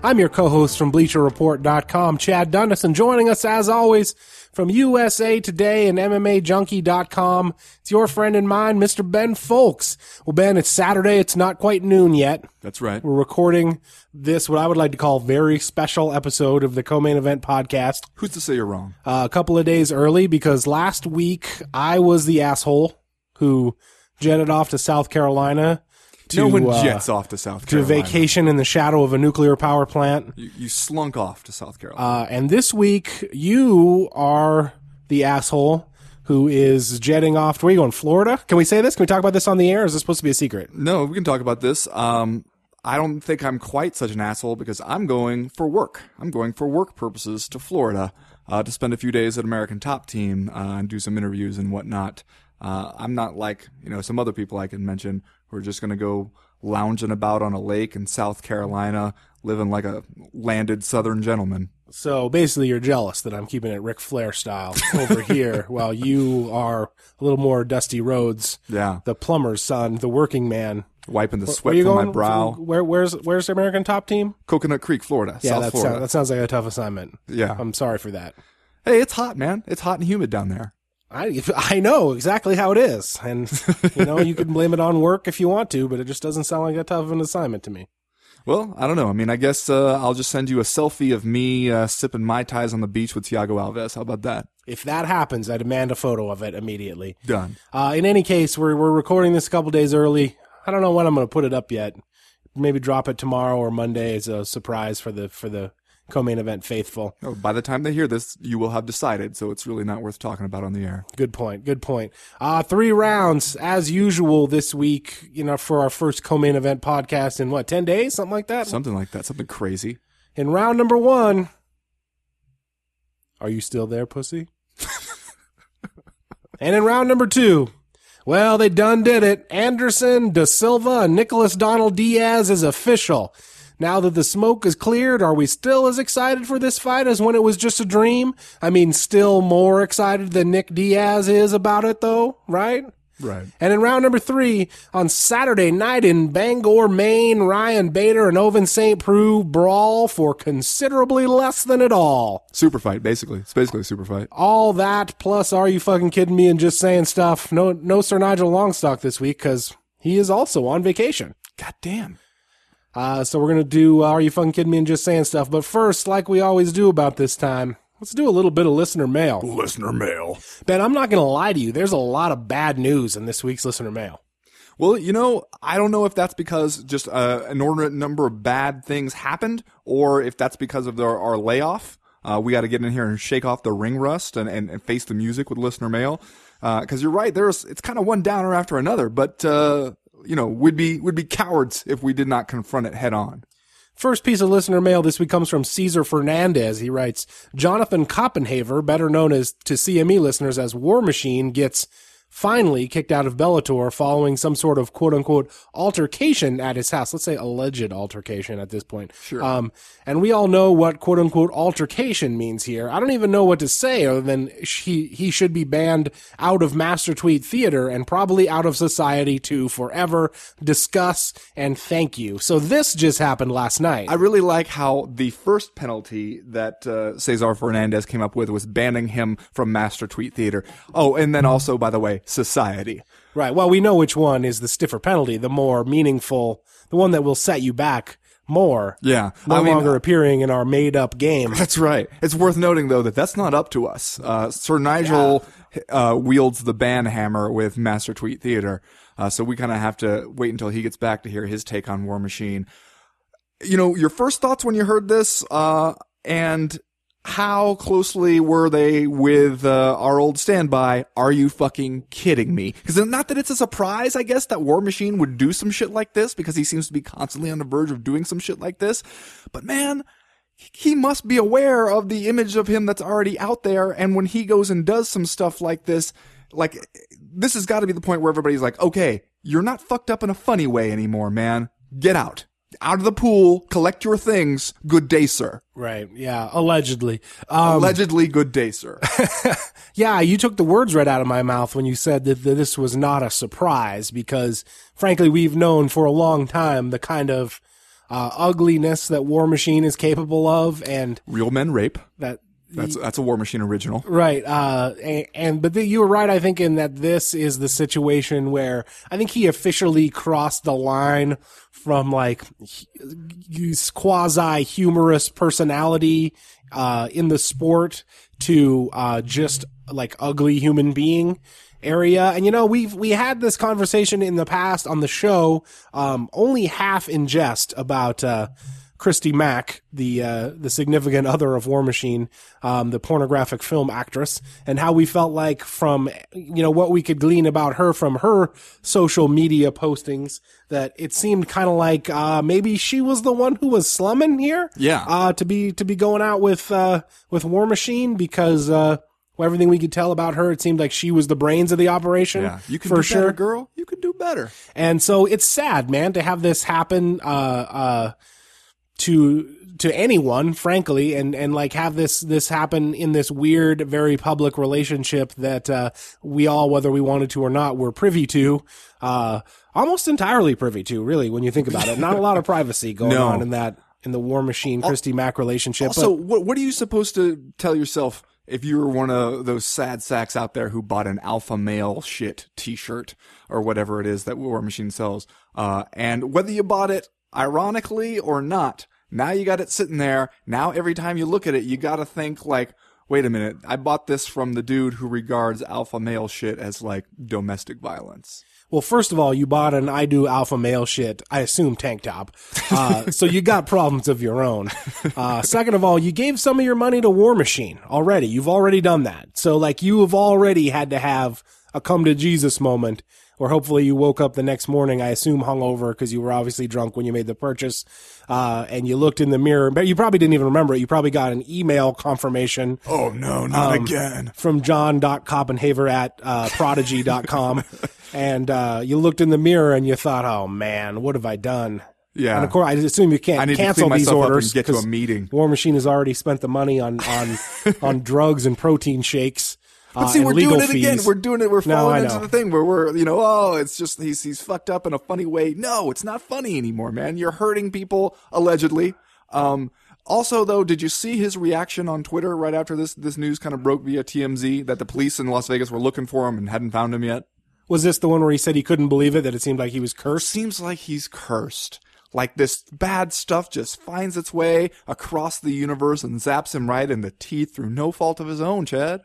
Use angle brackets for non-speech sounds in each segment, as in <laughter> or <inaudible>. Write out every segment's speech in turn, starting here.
I'm your co-host from bleacherreport.com, Chad Dundas, and joining us as always from USA Today and MMAJunkie.com, it's your friend and mine, Mr. Ben Fowlkes. Well, Ben, it's Saturday. It's not quite noon yet. That's right. We're recording this, what I would like to call very special episode of the co-main event podcast Who's to say you're wrong? uh, a couple of days early because last week I was the asshole who jetted off to South Carolina to, no one uh, jets off to South Carolina. to vacation in the shadow of a nuclear power plant. You, you slunk off to South Carolina. Uh, and this week you are the asshole who is jetting off. Where are you going? Florida? Can we say this? Can we talk about this on the air? Is this supposed to be a secret? no, we can talk about this. Um, I don't think I'm quite such an asshole because I'm going for work. I'm going for work purposes to Florida uh, to spend a few days at American Top Team uh, and do some interviews and whatnot. Uh, I'm not like you know some other people I can mention who are just going to go lounging about on a lake in South Carolina, living like a landed Southern gentleman. So basically, you're jealous that I'm keeping it Ric Flair style over here, <laughs> while you are a little more Dusty Rhodes, Yeah, the plumber's son, the working man. wiping the Where sweat from my brow. Where, where's where's the American top team? Coconut Creek, Florida, Yeah, South that, Florida. sound, that sounds like a tough assignment. yeah. I'm sorry for that. hey, it's hot, man. It's hot and humid down there. I I know exactly how it is, and you know you can blame it on work if you want to, but it just doesn't sound like that tough of an assignment to me. Well, I don't know. I mean, I guess uh, I'll just send you a selfie of me uh, sipping mai tais on the beach with Tiago Alves. How about that? If that happens, I demand a photo of it immediately. Done. Uh, in any case, we're we're recording this a couple days early. I don't know when I'm going to put it up yet. Maybe drop it tomorrow or Monday as a surprise for the for the co-main event faithful. Oh, by the time they hear this, you will have decided, so it's really not worth talking about on the air. Good point. Good point. Uh, three rounds as usual this week. You know, for our first co-main event podcast in what ten days, something like that. Something like that. Something crazy. In round number one, are you still there, pussy? <laughs> and in round number two, well, they done did it. Anderson, Da Silva, and Nicholas Donald Diaz is official. Now that the smoke is cleared, are we still as excited for this fight as when it was just a dream? I mean, still more excited than Nick Diaz is about it, though, right? Right. And in round number three, on Saturday night in Bangor, Maine, Ryan Bader and Ovince St. Preux brawl for considerably less than it all. Super fight, basically. It's basically a super fight. All that plus, are you fucking kidding me and just saying stuff? No, no Sir Nigel Longstock this week because he is also on vacation. God damn. Uh, so we're gonna do uh, are you fucking kidding me and just saying stuff. But first, like we always do about this time, let's do a little bit of listener mail. Listener mail. Ben, I'm not gonna lie to you. There's a lot of bad news in this week's listener mail. Well, you know, I don't know if that's because just uh, an inordinate number of bad things happened, or if that's because of their, our layoff. Uh, we got to get in here and shake off the ring rust and, and, and face the music with listener mail. Because you're right, there's it's kind of one downer after another, but uh, you know, would be would be cowards if we did not confront it head on. First piece of listener mail this week comes from Caesar Fernandez. He writes, Jonathan Koppenhaver, better known as to CME listeners as War Machine, gets finally kicked out of Bellator following some sort of quote unquote altercation at his house. Let's say alleged altercation at this point. Sure. Um, and we all know what quote unquote altercation means here. I don't even know what to say other than he, he should be banned out of Master Tweet Theater and probably out of society to forever discuss and thank you. So this just happened last night. I really like how the first penalty that uh, Cesar Fernandez came up with was banning him from Master Tweet Theater. Oh, and then also, by the way, society. Right. Well, we know which one is the stiffer penalty, the more meaningful, the one that will set you back more. Yeah, No I mean, longer appearing in our made up game. That's right. It's worth noting though that that's not up to us. Uh, Sir Nigel uh, wields the ban hammer with Master Tweet Theater, uh, so we kind of have to wait until he gets back to hear his take on War Machine. You know, your first thoughts when you heard this, uh, and how closely were they with uh, our old standby? Are you fucking kidding me? Because not that it's a surprise, I guess, that War Machine would do some shit like this because he seems to be constantly on the verge of doing some shit like this. But man, he must be aware of the image of him that's already out there. And when he goes and does some stuff like this, like this has got to be the point where everybody's like, okay, you're not fucked up in a funny way anymore, man. Get out. Out of the pool, collect your things. Good day, sir. Right. Yeah. Allegedly. Um, Allegedly, good day, sir. <laughs> yeah, you took the words right out of my mouth when you said that, that this was not a surprise because, frankly, we've known for a long time the kind of uh, ugliness that War Machine is capable of, and Real men rape. that That's that's a War Machine original. Right. Uh, and, and but the, you were right, I think, in that this is the situation where I think he officially crossed the line from like quasi humorous personality uh, in the sport to uh, just like ugly human being area. And you know, we've we had this conversation in the past on the show, um, only half in jest about uh, Christy Mack, the uh, the significant other of War Machine, um, the pornographic film actress, and how we felt like from you know what we could glean about her from her social media postings that it seemed kind of like uh, maybe she was the one who was slumming here, Yeah. uh, to be to be going out with uh, with War Machine because. Uh, everything we could tell about her, it seemed like she was the brains of the operation. Yeah, you can for do sure. better, girl. You could do better. And so it's sad, man, to have this happen, uh, uh, to, to anyone, frankly, and, and like have this, this happen in this weird, very public relationship that, uh, we all, whether we wanted to or not, were privy to, uh, almost entirely privy to, really, when you think about it. Not a lot of privacy going No. on in that, in the War Machine, Christy Mack relationship. Also, but what what are you supposed to tell yourself if you were one of those sad sacks out there who bought an alpha male shit T-shirt or whatever it is that War Machine sells, uh, and whether you bought it ironically or not, now you got it sitting there. Now every time you look at it, you got to think like. Wait a minute, I bought this from the dude who regards alpha male shit as like domestic violence. Well, first of all, you bought an I do alpha male shit, I assume tank top. Uh, <laughs> so you got problems of your own. Uh, second of all, you gave some of your money to War Machine already. You've already done that. So like you have already had to have a come to Jesus moment or hopefully you woke up the next morning, I assume hungover because you were obviously drunk when you made the purchase. Uh, and you looked in the mirror, but you probably didn't even remember it. You probably got an email confirmation Oh no, not again. from john.copenhaver at uh, prodigy.com. <laughs> and uh, you looked in the mirror and you thought, oh man, what have I done? Yeah. And of course, I assume you can't I need to cancel these orders and get to a meeting. War Machine has already spent the money on on <laughs> on drugs and protein shakes. But uh, see, we're doing it again. fees. We're doing it. We're falling I into the thing where we're, you know, oh, it's just he's he's fucked up in a funny way. No, it's not funny anymore, man. You're hurting people allegedly. Um, also, though, did you see his reaction on Twitter right after this this news kind of broke via TMZ that the police in Las Vegas were looking for him and hadn't found him yet? Was this the one where he said he couldn't believe it? That it seemed like he was cursed. Seems like he's cursed. Like this bad stuff just finds its way across the universe and zaps him right in the teeth through no fault of his own, Chad.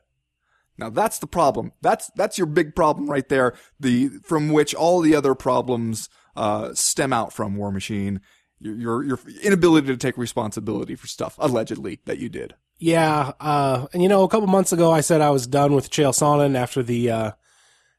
Now that's the problem. That's that's your big problem right there. The from which all the other problems uh, stem out from War Machine. Your, your your inability to take responsibility for stuff allegedly that you did. Yeah, uh, and you know, a couple months ago, I said I was done with Chael Sonnen after the uh,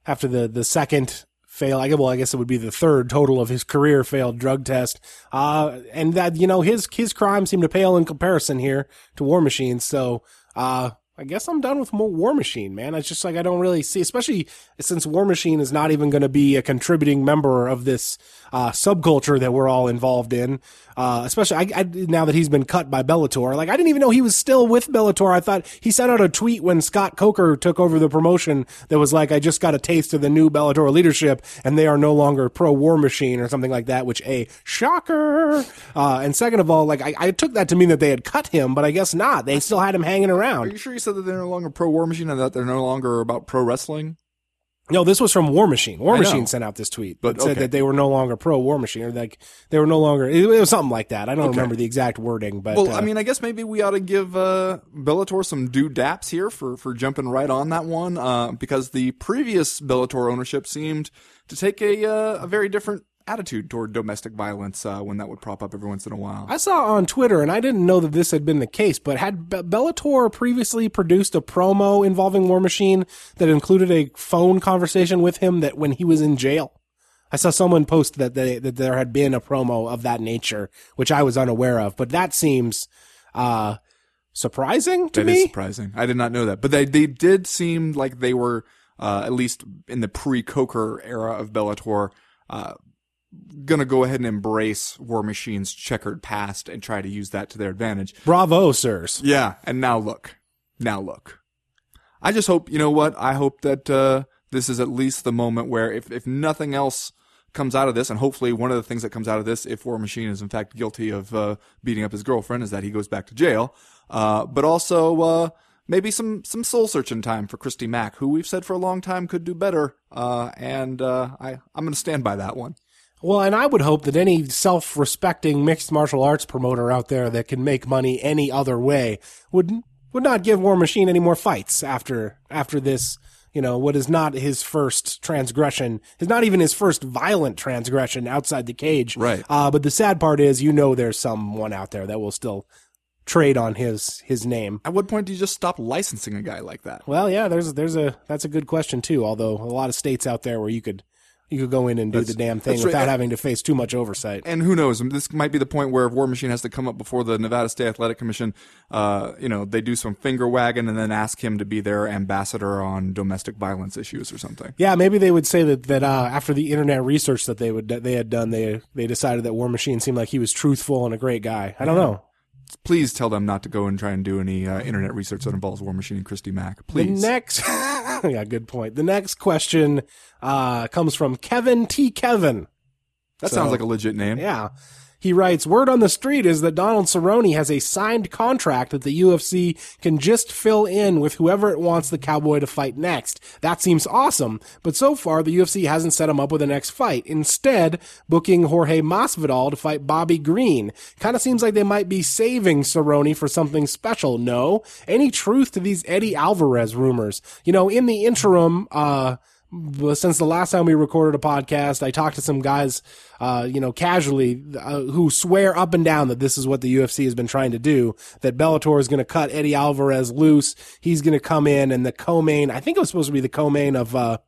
after the the second fail. I guess well, I guess it would be the third total of his career failed drug test. Uh, and that you know his his crimes seem to pale in comparison here to War Machine. So, uh, I guess I'm done with more War Machine, man. It's just like I don't really see, especially since War Machine is not even going to be a contributing member of this uh, subculture that we're all involved in. Uh, especially I, I, now that he's been cut by Bellator. Like I didn't even know he was still with Bellator. I thought he sent out a tweet when Scott Coker took over the promotion that was like, "I just got a taste of the new Bellator leadership, and they are no longer pro War Machine or something like that." Which a shocker. Uh, and second of all, like I, I took that to mean that they had cut him, but I guess not. They still had him hanging Are around. you sure said that they're no longer pro War Machine and that they're no longer about pro wrestling? No, this was from War Machine. War I know. Machine sent out this tweet, But, said okay. that they were no longer pro War Machine, or like they were no longer. It, was something like that. I don't remember the exact wording, but Well, uh, I mean, I guess maybe we ought to give uh, Bellator some due daps here for, for jumping right on that one, uh, because the previous Bellator ownership seemed to take a uh, a very different attitude toward domestic violence uh, when that would prop up every once in a while. I saw on Twitter, and I didn't know that this had been the case, but had Be- Bellator previously produced a promo involving War Machine that included a phone conversation with him that when he was in jail? I saw someone post that they, that there had been a promo of that nature, which I was unaware of, but that seems Uh, surprising to That me. is surprising. I did not know that, but they they did seem like they were uh, at least in the pre-Coker era of Bellator. Uh, gonna go ahead and embrace War Machine's checkered past and try to use that to their advantage. Bravo, sirs. Yeah, and now look. Now look. I just hope, you know what? I hope that uh, this is at least the moment where if, if nothing else comes out of this, and hopefully one of the things that comes out of this, if War Machine is in fact guilty of uh, beating up his girlfriend, is that he goes back to jail. Uh, but also uh, maybe some, some soul searching time for Christy Mack, who we've said for a long time could do better. Uh, and uh, I, I'm going to stand by that one. Well, and I would hope that any self-respecting mixed martial arts promoter out there that can make money any other way would would not give War Machine any more fights after after this. You know, what is not his first transgression is not even his first violent transgression outside the cage. Right. Uh, but the sad part is, you know, there's someone out there that will still trade on his his name. At what point do you just stop licensing a guy like that? Well, yeah, there's there's a that's a good question too. Although a lot of states out there where you could you could go in and do That's- the damn thing right. without having to face too much oversight. and who knows? This might be the point where War Machine has to come up before the Nevada State Athletic Commission. Uh, you know, they do some finger wagging and then ask him to be their ambassador on domestic violence issues or something. Yeah, maybe they would say that that uh, after the internet research that they would that they had done, they they decided that War Machine seemed like he was truthful and a great guy. I don't know. Please tell them not to go and try and do any uh, internet research that involves War Machine and Christy Mack. Please. The next, <laughs> <laughs> yeah, good point. The next question uh, comes from Kevin T. Kevin. that so- sounds like a legit name. Yeah. He writes, word on the street is that Donald Cerrone has a signed contract that the UFC can just fill in with whoever it wants the cowboy to fight next. That seems awesome, but so far the UFC hasn't set him up with a next fight. Instead, booking Jorge Masvidal to fight Bobby Green. Kinda seems like they might be saving Cerrone for something special, no? Any truth to these Eddie Alvarez rumors? You know, in the interim, uh, since the last time we recorded a podcast, I talked to some guys, uh, you know, casually, uh, who swear up and down that this is what the UFC has been trying to do. That Bellator is going to cut Eddie Alvarez loose. He's going to come in and the co-main. I think it was supposed to be the co-main of uh,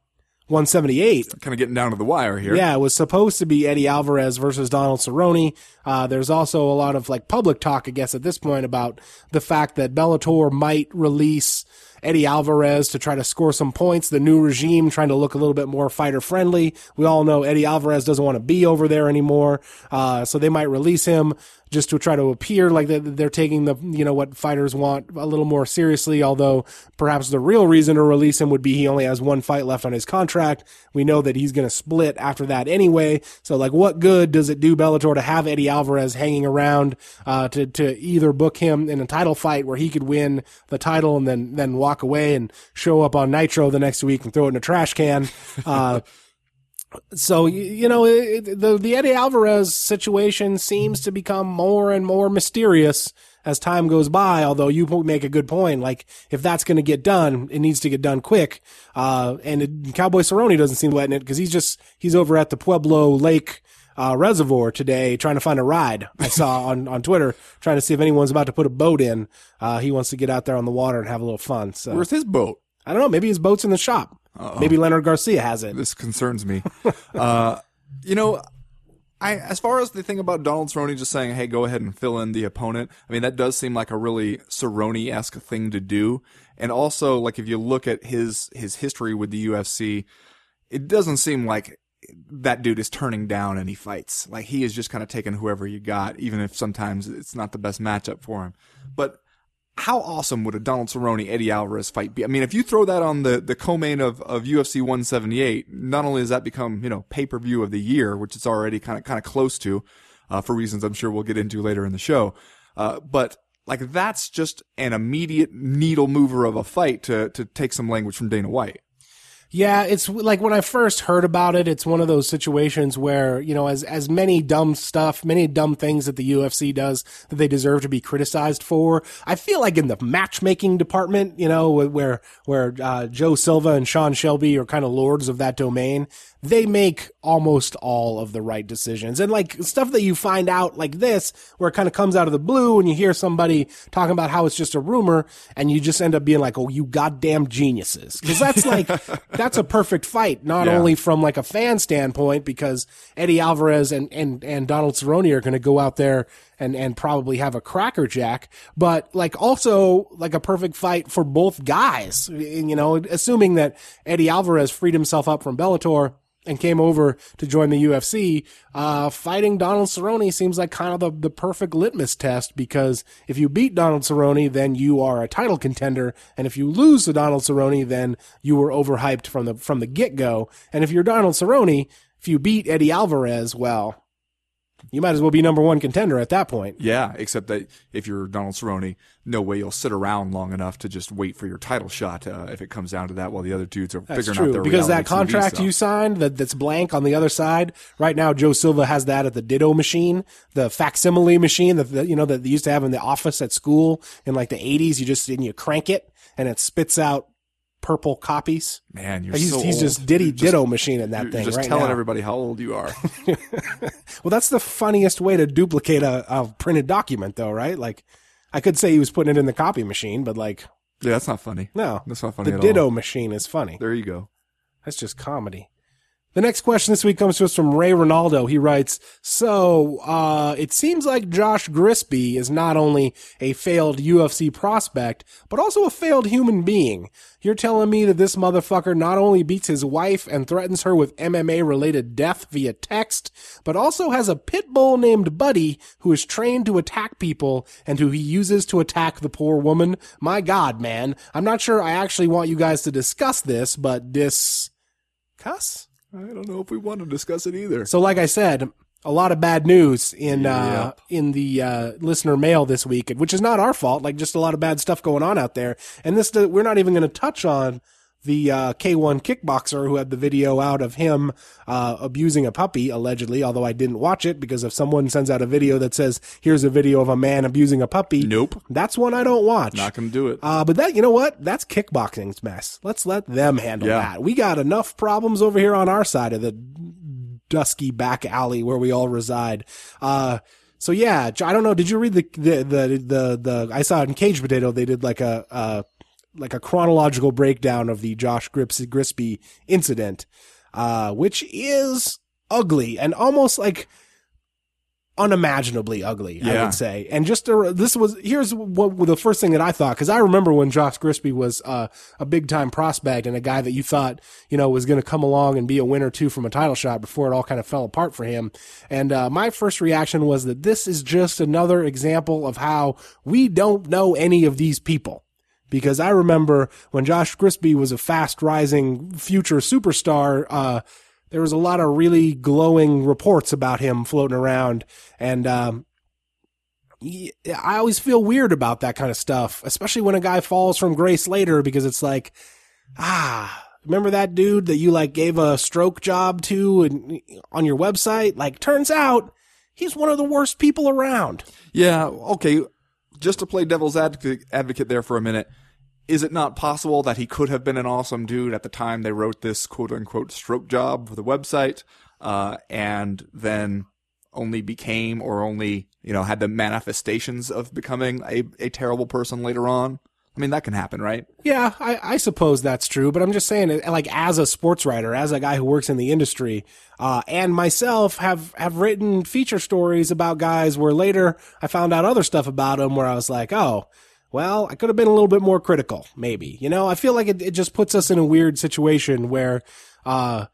178. Kind of getting down to the wire here. Yeah, it was supposed to be Eddie Alvarez versus Donald Cerrone. Uh, there's also a lot of like public talk, I guess, at this point about the fact that Bellator might release Eddie Alvarez to try to score some points. The new regime trying to look a little bit more fighter friendly. We all know Eddie Alvarez doesn't want to be over there anymore. Uh, so they might release him just to try to appear like they're taking the, you know, what fighters want a little more seriously. Although perhaps the real reason to release him would be he only has one fight left on his contract. We know that he's going to split after that anyway. So like, what good does it do Bellator to have Eddie Alvarez hanging around, uh, to, to either book him in a title fight where he could win the title and then, then walk away and show up on Nitro the next week and throw it in a trash can. <laughs> Uh, so you know it- the the Eddie Alvarez situation seems to become more and more mysterious as time goes by. Although you make a good point, like if that's going to get done, it needs to get done quick. Uh, and it, Cowboy Cerrone doesn't seem letting it because he's just he's over at the Pueblo Lake. Uh, reservoir today trying to find a ride. I saw <laughs> on, on Twitter trying to see if anyone's about to put a boat in. Uh, he wants to get out there on the water and have a little fun. So Where's his boat? I don't know. Maybe his boat's in the shop. Maybe Leonard Garcia has it. This concerns me. <laughs> uh, you know, I as far as the thing about Donald Cerrone just saying, "Hey, go ahead and fill in the opponent." I mean, that does seem like a really Cerrone esque thing to do. And also, like if you look at his his history with the UFC, it doesn't seem like that dude is turning down any fights. Like he is just kind of taking whoever you got, even if sometimes it's not the best matchup for him. But how awesome would a Donald Cerrone Eddie Alvarez fight be? I mean, if you throw that on the the co-main of, of UFC 178, not only does that become you know pay per view of the year, which it's already kind of kind of close to, uh, for reasons I'm sure we'll get into later in the show, uh, but like that's just an immediate needle mover of a fight to to take some language from Dana White. Yeah, it's like when I first heard about it, it's one of those situations where, you know, as, as many dumb stuff, many dumb things that the UFC does that they deserve to be criticized for. I feel like in the matchmaking department, you know, where, where, uh, Joe Silva and Sean Shelby are kind of lords of that domain, they make almost all of the right decisions. And like stuff that you find out like this, where it kind of comes out of the blue and you hear somebody talking about how it's just a rumor and you just end up being like, oh, you goddamn geniuses. Cause that's like, <laughs> that's a perfect fight, not Yeah. only from like a fan standpoint, because Eddie Alvarez and, and, and Donald Cerrone are going to go out there and, and probably have a cracker jack, but like also like a perfect fight for both guys, you know, assuming that Eddie Alvarez freed himself up from Bellator and came over to join the UFC, uh, fighting Donald Cerrone seems like kind of the, the perfect litmus test because if you beat Donald Cerrone, then you are a title contender. And if you lose to Donald Cerrone, then you were overhyped from the, from the get go. And if you're Donald Cerrone, if you beat Eddie Alvarez, well, you might as well be number one contender at that point. Yeah, except that if you're Donald Cerrone, no way you'll sit around long enough to just wait for your title shot uh, if it comes down to that while the other dudes are That's figuring out true their because that contract you signed that that's blank on the other side. Right now, Joe Silva has that at the Ditto machine, the facsimile machine that that, you know that they used to have in the office at school in like the eighties. You just and you crank it and it spits out purple copies. Man, you're He's, so he's just Diddy just- Ditto machine in that You're thing just right telling now. everybody how old you are. <laughs> <laughs> Well, that's the funniest way to duplicate a, a printed document, though, right? Like, I could say he was putting it in the copy machine, but like, yeah, that's not funny. no, That's not funny the Ditto all. machine is funny. There you go. That's just comedy. The next question this week comes to us from Ray Ronaldo. He writes, so, uh, it seems like Josh Grispi is not only a failed UFC prospect, but also a failed human being. You're telling me that this motherfucker not only beats his wife and threatens her with MMA related death via text, but also has a pit bull named Buddy who is trained to attack people and who he uses to attack the poor woman. My God, man. I'm not sure I actually want you guys to discuss this, but this, cuss? I don't know if we want to discuss it either. So, like I said, a lot of bad news in uh, in the uh, listener mail this week, which is not our fault. Like, just a lot of bad stuff going on out there. And this, we're not even going to touch on the uh, K1 kickboxer who had the video out of him uh, abusing a puppy, allegedly. Although I didn't watch it because if someone sends out a video that says, "Here's a video of a man abusing a puppy," Nope. that's one I don't watch. Not gonna do it. Uh, but that, you know what? That's kickboxing's mess. Let's let them handle Yeah. that. We got enough problems over here on our side of the dusky back alley where we all reside. Uh, so yeah, I don't know. Did you read the, the, the, the, the, I saw in Cage Potato. They did like a, uh, like a chronological breakdown of the Josh Grispi incident, uh, which is ugly and almost like, unimaginably ugly, I would say. And just a, this was here's what the first thing that I thought because I remember when Josh Grispi was uh, a big time prospect and a guy that you thought you know was going to come along and be a winner too from a title shot before it all kind of fell apart for him. And uh, my first reaction was that this is just another example of how we don't know any of these people because I remember when Josh Grispi was a fast rising future superstar, uh, there was a lot of really glowing reports about him floating around. And, um, I always feel weird about that kind of stuff, especially when a guy falls from grace later because it's like, ah, remember that dude that you like gave a stroke job to and on your website? Like, turns out he's one of the worst people around. Yeah, okay. Just to play devil's advocate, there for a minute, is it not possible that he could have been an awesome dude at the time they wrote this quote unquote stroke job for the website, uh, and then only became or only, you know, had the manifestations of becoming a, a terrible person later on? I mean, that can happen, right? Yeah, I, I suppose that's true, but I'm just saying, like as a sports writer, as a guy who works in the industry, uh, and myself have have written feature stories about guys where later I found out other stuff about them where I was like, oh, well, I could have been a little bit more critical, maybe. You know, I feel like it, it just puts us in a weird situation where, uh,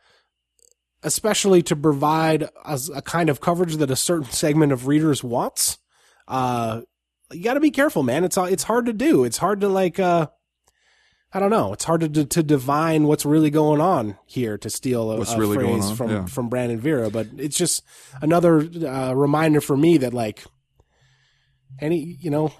especially to provide a, a kind of coverage that a certain <laughs> segment of readers wants, uh, you got to be careful, man. It's it's hard to do. It's hard to like uh I don't know. It's hard to to divine what's really going on here. To steal a, a really phrase from yeah. from Brandon Vera, but it's just another uh, reminder for me that like any you know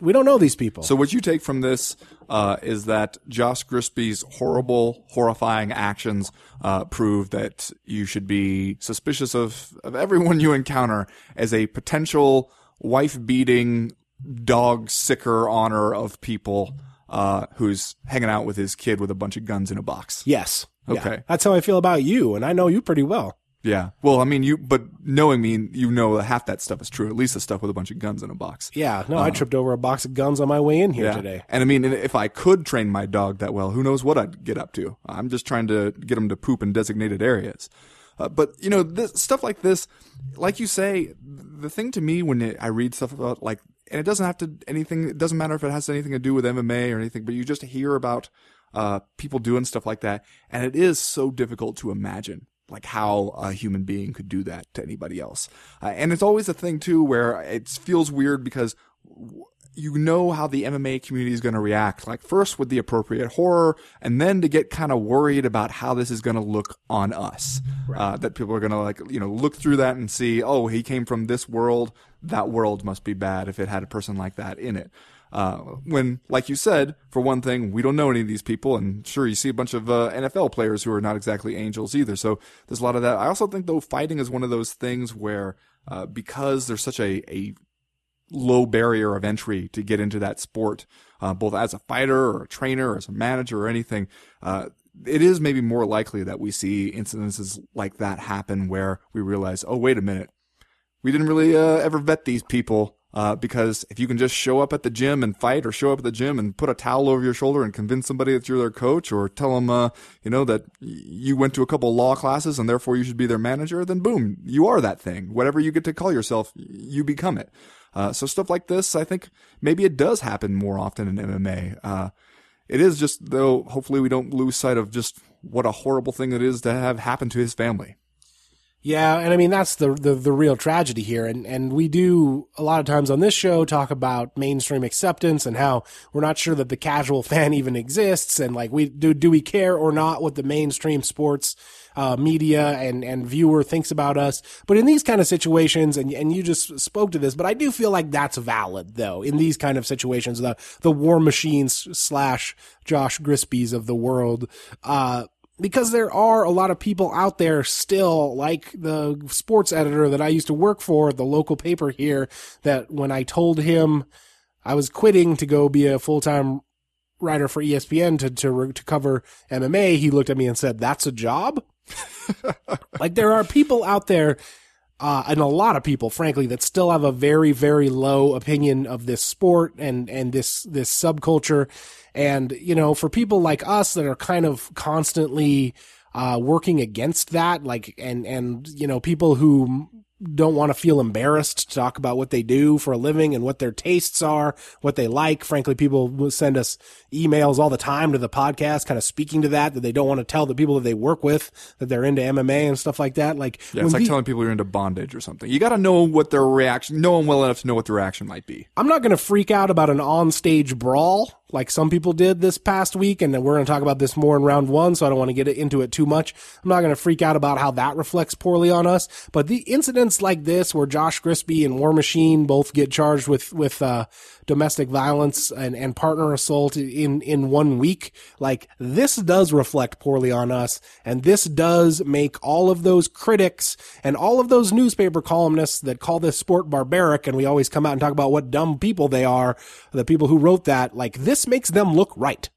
we don't know these people. So what you take from this uh, is that Josh Grispi's horrible, horrifying actions uh, prove that you should be suspicious of, of everyone you encounter as a potential wife-beating, dog-sicker honor of people uh, who's hanging out with his kid with a bunch of guns in a box. yes, Yeah. Okay. that's how I feel about you, and I know you pretty well. Yeah. Well, I mean, you, but knowing me, you know half that stuff is true. At least the stuff with a bunch of guns in a box. Yeah, no, I tripped over a box of guns on my way in here. Yeah. today. And I mean, if I could train my dog that well, who knows what I'd get up to? I'm just trying to get him to poop in designated areas. Uh, but you know, this, stuff like this, like you say, the thing to me when it, I read stuff about like, and it doesn't have to anything. It doesn't matter if it has anything to do with MMA or anything, but you just hear about uh, people doing stuff like that, and it is so difficult to imagine like how a human being could do that to anybody else. Uh, and it's always a thing too where it feels weird because you know how the MMA community is going to react. Like first with the appropriate horror, and then to get kind of worried about how this is going to look on us. Uh, that people are going to like, you know, look through that and see, oh, he came from this world. That world must be bad if it had a person like that in it. Uh, when, like you said, for one thing, we don't know any of these people, and sure, you see a bunch of uh, NFL players who are not exactly angels either. So there's a lot of that. I also think though fighting is one of those things where, uh, because there's such a, a low barrier of entry to get into that sport, uh, both as a fighter or a trainer or as a manager or anything. Uh, it is maybe more likely that we see incidences like that happen where we realize, oh, wait a minute, we didn't really uh, ever vet these people. Uh, because if you can just show up at the gym and fight, or show up at the gym and put a towel over your shoulder and convince somebody that you're their coach, or tell them, uh, you know, that you went to a couple law classes and therefore you should be their manager, then boom, you are that thing. Whatever you get to call yourself, you become it. Uh, so stuff like this, I think maybe it does happen more often in MMA. Uh, it is just though, hopefully we don't lose sight of just what a horrible thing it is to have happen to his family. Yeah, and I mean that's the, the the real tragedy here, and and we do a lot of times on this show talk about mainstream acceptance and how we're not sure that the casual <laughs> fan even exists, and like we do do we care or not what the mainstream sports uh, media and and viewer thinks about us. But in these kind of situations, and and you just spoke to this, but I do feel like that's valid though. In these kind of situations, the the war machines slash Josh Grispies of the world, uh, because there are a lot of people out there still, like the sports editor that I used to work for at the local paper here, that when I told him I was quitting to go be a full time writer for ESPN to, to, to cover MMA, he looked at me and said, that's a job? <laughs> like there are people out there uh, and a lot of people, frankly, that still have a very, very low opinion of this sport and and this this subculture. And you know, for people like us that are kind of constantly uh, working against that, like and and you know, people who don't want to feel embarrassed to talk about what they do for a living and what their tastes are, what they like. Frankly, people will send us emails all the time to the podcast, kind of speaking to that, that they don't want to tell the people that they work with that they're into MMA and stuff like that. Like, Yeah, it's like the- telling people you're into bondage or something. You got to know what their reaction, know them well enough to know what their reaction might be. I'm not going to freak out about an on-stage brawl like some people did this past week, and we're going to talk about this more in round one, so I don't want to get into it too much. I'm not going to freak out about how that reflects poorly on us, but the incidents like this, where Josh Grispi and War Machine both get charged with with uh, domestic violence and, and partner assault in in one week, like this does reflect poorly on us, and this does make all of those critics and all of those newspaper columnists that call this sport barbaric, and we always come out and talk about what dumb people they are, the people who wrote that, like this makes them look right.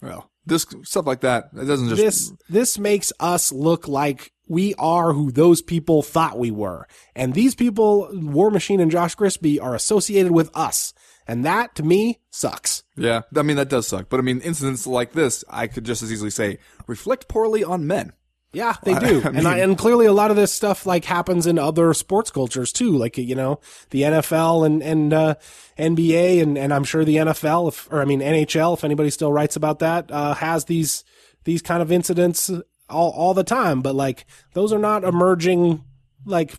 Well, this stuff like that, it doesn't just. This this makes us look like we are who those people thought we were. And these people, War Machine and Josh Grispi, are associated with us. And that to me sucks. yeah, I mean that does suck. But I mean, incidents like this, I could just as easily say reflect poorly on men. Yeah, they <laughs> do. I and I, and clearly a lot of this stuff like happens in other sports cultures too, like you know, the NFL and and uh NBA and and I'm sure the NFL if or I mean NHL if anybody still writes about that uh has these these kind of incidents all all the time, but like those are not emerging like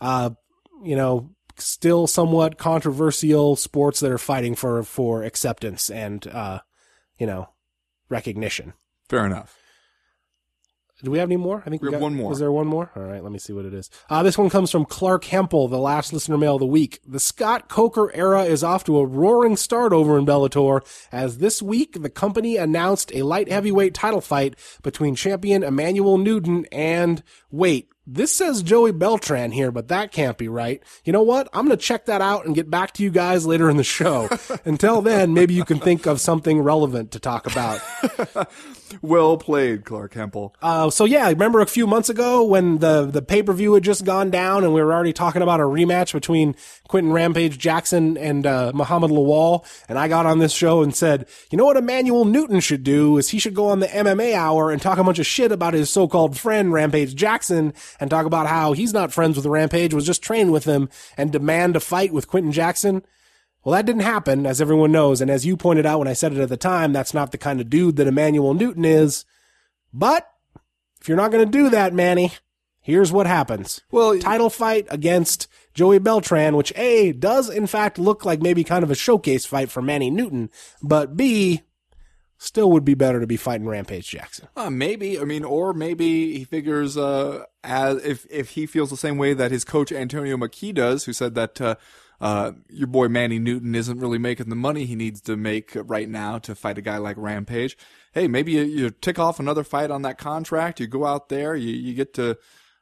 uh you know, still somewhat controversial sports that are fighting for for acceptance and uh you know, recognition. Fair enough. Do we have any more? I think We have got- one more. Is there one more? All right, let me see what it is. Uh, this one comes from Clark Hempel, the last listener mail of the week. The Scott Coker era is off to a roaring start over in Bellator, as this week the company announced a light heavyweight title fight between champion Emmanuel Newton and, wait, this says Joey Beltran here, but that can't be right. You know what? I'm going to check that out and get back to you guys later in the show. <laughs> Until then, maybe you can think of something relevant to talk about. <laughs> Well played, Clark Hempel. Uh, so yeah, remember a few months ago when the, the pay-per-view had just gone down and we were already talking about a rematch between Quentin Rampage Jackson and, uh, Muhammad Lawal. And I got on this show and said, you know what Emmanuel Newton should do is he should go on the MMA hour and talk a bunch of shit about his so-called friend Rampage Jackson and talk about how he's not friends with Rampage, was just trained with him and demand a fight with Quentin Jackson. Well, that didn't happen, as everyone knows. And as you pointed out when I said it at the time, that's not the kind of dude that Emmanuel Newton is. But if you're not going to do that, Manny, here's what happens. Well, Title fight against Joey Beltran, which A, does in fact look like maybe kind of a showcase fight for Manny Newton, but B, still would be better to be fighting Rampage Jackson. Uh, maybe. I mean, or maybe he figures uh, as if if he feels the same way that his coach Antonio McKee does, who said that uh, uh, your boy Manny Newton isn't really making the money he needs to make right now to fight a guy like Rampage. Hey, maybe you, you tick off another fight on that contract. You go out there, you you get to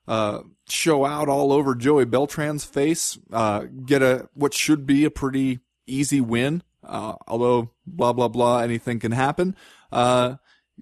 uh, show out all over Joey Beltran's face. Uh, get a what should be a pretty easy win. Uh, although blah blah blah, anything can happen. Uh,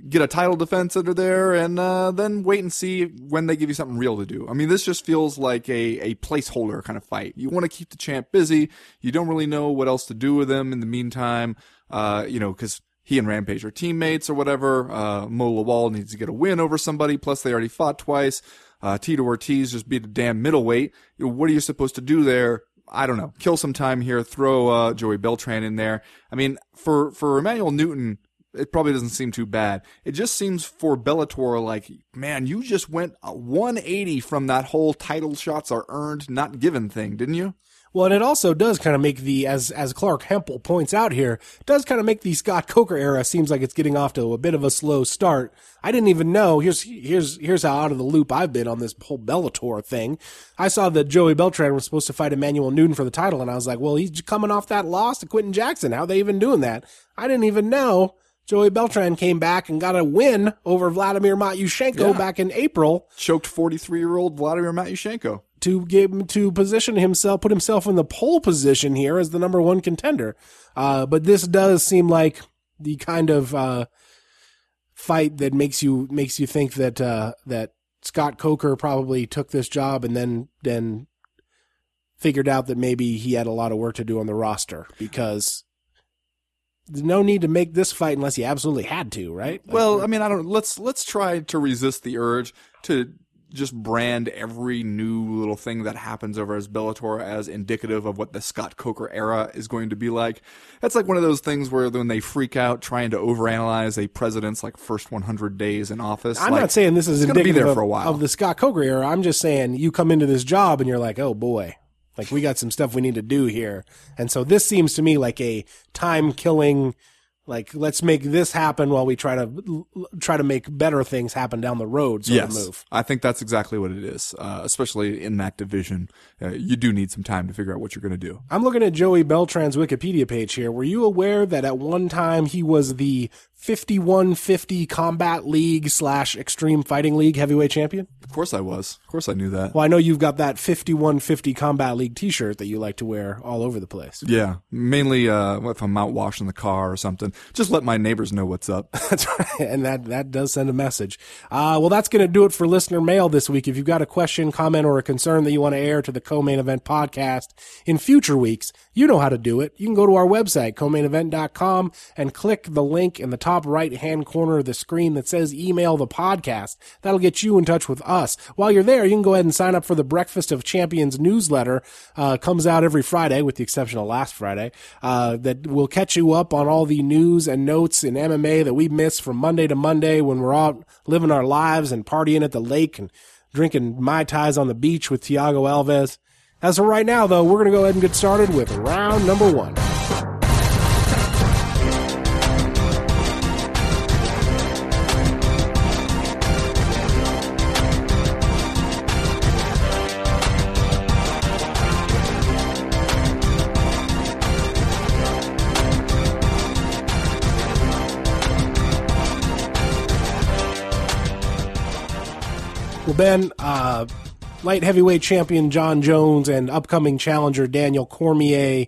get a title defense under there, and uh, then wait and see when they give you something real to do. I mean, this just feels like a a placeholder kind of fight. You want to keep the champ busy. You don't really know what else to do with him in the meantime. Uh, you know, because he and Rampage are teammates or whatever. Uh, Mo Lawal needs to get a win over somebody. Plus, they already fought twice. Uh, Tito Ortiz just beat a damn middleweight. What are you supposed to do there? I don't know. Kill some time here. Throw uh, Joey Beltran in there. I mean, for for Emmanuel Newton, it probably doesn't seem too bad. It just seems for Bellator like, man, you just went uh, 180 from that whole title shots are earned, not given thing, didn't you? Well, and it also does kind of make the, as as Clark Hempel points out here, does kind of make the Scott Coker era seems like it's getting off to a bit of a slow start. I didn't even know. Here's here's here's how out of the loop I've been on this whole Bellator thing. I saw that Joey Beltran was supposed to fight Emmanuel Newton for the title, and I was like, well, he's coming off that loss to Quentin Jackson. How they even doing that? I didn't even know. Joey Beltran came back and got a win over Vladimir Matyushenko Yeah. back in April Choked 43 year old Vladimir Matyushenko. to give him to position himself, put himself in the pole position here as the number one contender. Uh, but this does seem like the kind of uh, fight that makes you makes you think that uh, that Scott Coker probably took this job and then then figured out that maybe he had a lot of work to do on the roster because there's no need to make this fight unless you absolutely had to, right? Like, Well, I mean, I don't. Let's let's try to resist the urge to just brand every new little thing that happens over as Bellator as indicative of what the Scott Coker era is going to be like. That's like one of those things where when they freak out trying to overanalyze a president's like first 100 days in office. I'm like, not saying this is gonna be indicative there of, for a while. of the Scott Coker era. I'm just saying you come into this job and you're like, oh boy, like we got some stuff we need to do here. And so this seems to me like a time killing, like let's make this happen while we try to try to make better things happen down the road sort of Yes, move. I think that's exactly what it is. Uh, especially in that division, uh, you do need some time to figure out what you're going to do. I'm looking at Joey Beltran's Wikipedia page here. Were you aware that at one time he was the 5150 Combat League slash Extreme Fighting League heavyweight champion? Of course, I was. Of course, I knew that. Well, I know you've got that 5150 Combat League t-shirt that you like to wear all over the place. Yeah, mainly uh, if I'm out washing the car or something. Just let my neighbors know what's up. <laughs> That's right. And that, that does send a message. Uh, well, that's going to do it for listener mail this week. If you've got a question, comment, or a concern that you want to air to the co-main event podcast in future weeks, you know how to do it. You can go to our website, co-mainevent.com and click the link in the top right hand corner of the screen that says email the podcast. That'll get you in touch with us. While you're there, you can go ahead and sign up for the Breakfast of Champions newsletter. Uh, comes out every Friday with the exception of last Friday. Uh, that will catch you up on all the news and notes in MMA that we miss from Monday to Monday when we're out living our lives and partying at the lake and drinking Mai Tais on the beach with Tiago Alves. As of right now, though, we're going to go ahead and get started with round number one. Well, Ben, uh, light heavyweight champion Jon Jones and upcoming challenger Daniel Cormier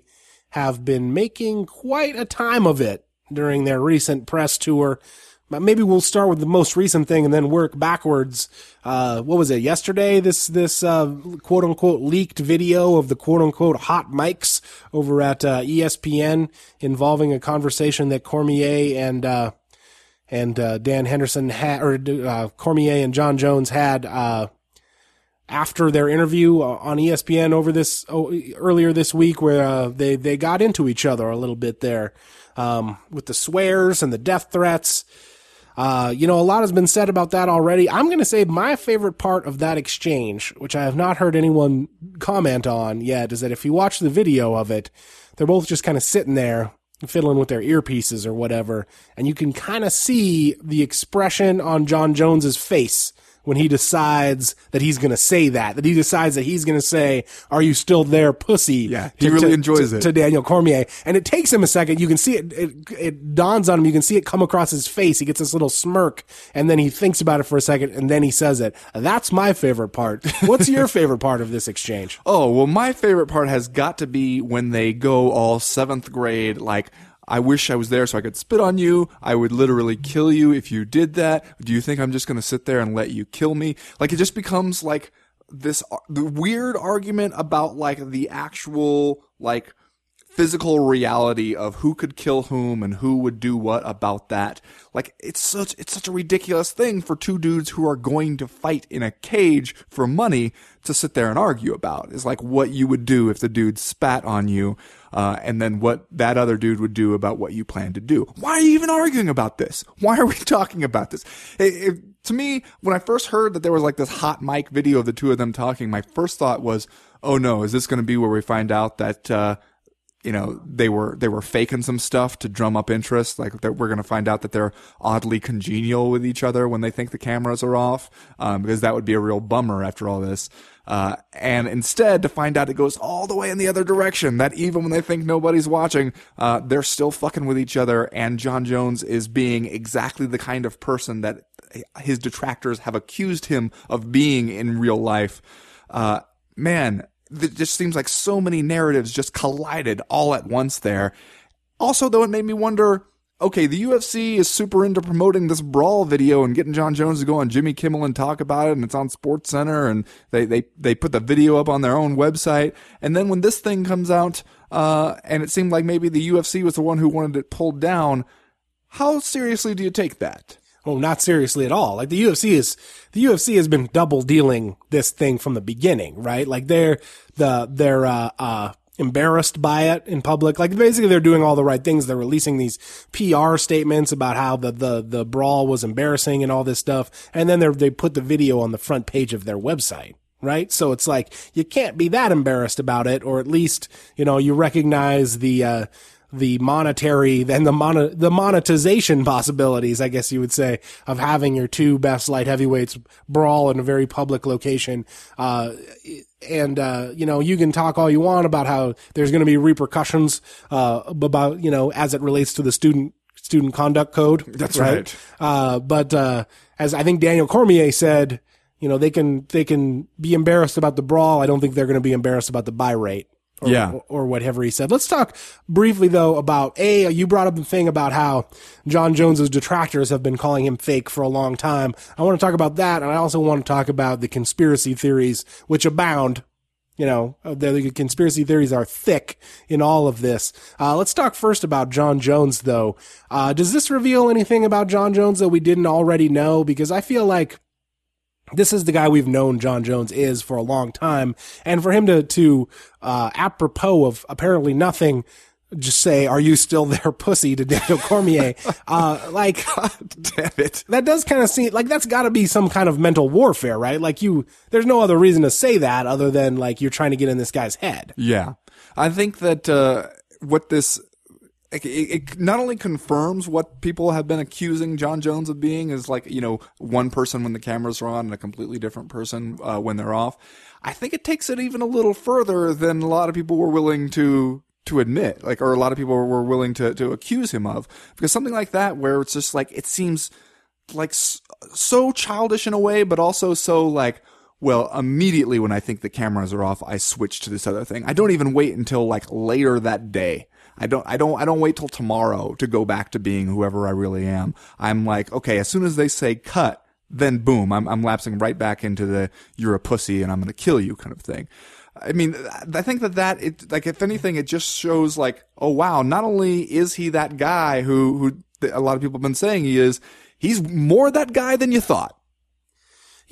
have been making quite a time of it during their recent press tour. Maybe we'll start with the most recent thing and then work backwards. Uh, what was it yesterday? This this uh, quote unquote leaked video of the quote unquote hot mics over at uh, ESPN involving a conversation that Cormier and uh, and uh, Dan Henderson had, or uh, Cormier and Jon Jones had after their interview on ESPN over this oh, earlier this week, where they they got into each other a little bit there um, with the swears and the death threats. Uh, you know, a lot has been said about that already. I'm going to say my favorite part of that exchange, which I have not heard anyone comment on yet, is that if you watch the video of it, they're both just kind of sitting there fiddling with their earpieces or whatever, and you can kind of see the expression on Jon Jones's face when he decides that he's going to say that, that he decides that he's going to say, "Are you still there, pussy?" Yeah, he really to, enjoys to, it to Daniel Cormier, and it takes him a second. You can see it, it. It dawns on him. You can see it come across his face. He gets this little smirk, and then he thinks about it for a second, and then he says it. That's my favorite part. What's your <laughs> favorite part of this exchange? Oh well, my favorite part has got to be when they go all seventh grade, like I wish I was there so I could spit on you. I would literally kill you if you did that. Do you think I'm just going to sit there and let you kill me? Like it just becomes like this uh, the weird argument about like the actual like physical reality of who could kill whom and who would do what about that. Like it's such it's such a ridiculous thing for two dudes who are going to fight in a cage for money to sit there and argue about. Is like what you would do if the dude spat on you, uh, and then what that other dude would do about what you plan to do. Why are you even arguing about this? Why are we <laughs> talking about this? It, it, to me, when I first heard that there was like this hot mic video of the two of them talking, my first thought was, "Oh no, is this going to be where we find out that?" Uh, you know they were they were faking some stuff to drum up interest like that we're going to find out that they're oddly congenial with each other when they think the cameras are off um, because that would be a real bummer after all this uh, and instead to find out it goes all the way in the other direction that even when they think nobody's watching uh, they're still fucking with each other and Jon Jones is being exactly the kind of person that his detractors have accused him of being in real life uh, man it just seems like so many narratives just collided all at once there. Also, though, it made me wonder okay, the UFC is super into promoting this brawl video and getting Jon Jones to go on Jimmy Kimmel and talk about it, and it's on Sports Center, and they they they put the video up on their own website. And then when this thing comes out, uh, and it seemed like maybe the UFC was the one who wanted it pulled down, how seriously do you take that? Oh, not seriously at all. Like the UFC is, the UFC has been double dealing this thing from the beginning, right? Like they're, the, they're, uh, uh, embarrassed by it in public. Like basically they're doing all the right things. They're releasing these PR statements about how the, the, the brawl was embarrassing and all this stuff. And then they they put the video on the front page of their website. Right. So it's like, you can't be that embarrassed about it, or at least, you know, you recognize the, uh, the monetary and the mon- the monetization possibilities, I guess you would say, of having your two best light heavyweights brawl in a very public location. Uh, and uh, you know, you can talk all you want about how there's going to be repercussions uh, about you know as it relates to the student student conduct code. That's right. right. Uh, but uh, as I think Daniel Cormier said, you know, they can they can be embarrassed about the brawl. I don't think they're going to be embarrassed about the buy rate or, yeah. or, or whatever he said. Let's talk briefly though about a. You brought up the thing about how Jon Jones's detractors have been calling him fake for a long time. I want to talk about that, and I also want to talk about the conspiracy theories which abound. You know, uh, the conspiracy theories are thick in all of this. Uh, let's talk first about Jon Jones, though. Uh, does this reveal anything about Jon Jones that we didn't already know? Because I feel like this is the guy we've known Jon Jones is for a long time. And for him to, to, uh, apropos of apparently nothing, just say, "Are you still there, <laughs> pussy?" to Daniel Cormier. Uh, like, God <laughs> damn it, that does kind of seem like that's got to be some kind of mental warfare, right? Like you, there's no other reason to say that other than like you're trying to get in this guy's head. Yeah, I think that uh, what this it, it, not only confirms what people have been accusing Jon Jones of being is like you know one person when the cameras are on and a completely different person uh, when they're off. I think it takes it even a little further than a lot of people were willing to to admit, like, or a lot of people were willing to to accuse him of, because something like that where it's just like it seems like so childish in a way, but also so like well, immediately when I think the cameras are off, I switch to this other thing. I don't even wait until like later that day. I don't, I don't, I don't wait till tomorrow to go back to being whoever I really am. I'm like, okay, as soon as they say cut, then boom, I'm, I'm lapsing right back into the you're a pussy and I'm going to kill you kind of thing. I mean, I think that that it like if anything, it just shows like, oh wow, not only is he that guy who who a lot of people have been saying he is, he's more that guy than you thought.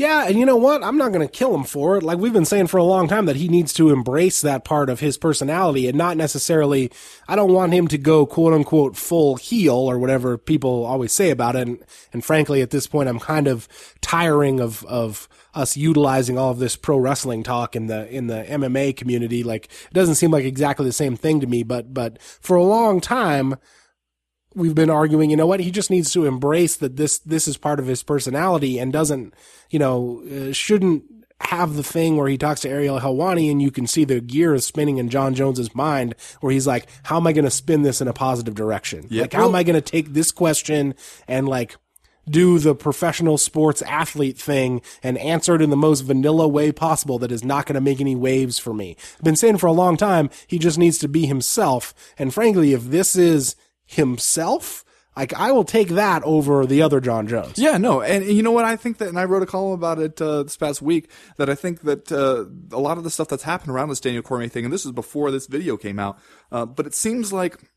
Yeah, and you know what? I'm not going to kill him for it. Like we've been saying for a long time that he needs to embrace that part of his personality and not necessarily, I don't want him to go quote unquote full heel or whatever people always say about it. And, and frankly, at this point, I'm kind of tiring of, of us utilizing all of this pro wrestling talk in the, in the MMA community. Like it doesn't seem like exactly the same thing to me, but, but for a long time, we've been arguing, you know what? He just needs to embrace that this, this is part of his personality and doesn't, you know, uh, shouldn't have the thing where he talks to Ariel Helwani and you can see the gears spinning in Jon Jones's mind where he's like, how am I going to spin this in a positive direction? Yeah. Like, how am I going to take this question and like, do the professional sports athlete thing and answer it in the most vanilla way possible that is not going to make any waves for me. I've been saying for a long time, he just needs to be himself. And frankly, if this is himself, like I will take that over the other Jon Jones. Yeah, no, and you know what? I think that, and I wrote a column about it uh, this past week. That I think that uh, a lot of the stuff that's happened around this Daniel Cormier thing, and this is before this video came out, uh, but it seems like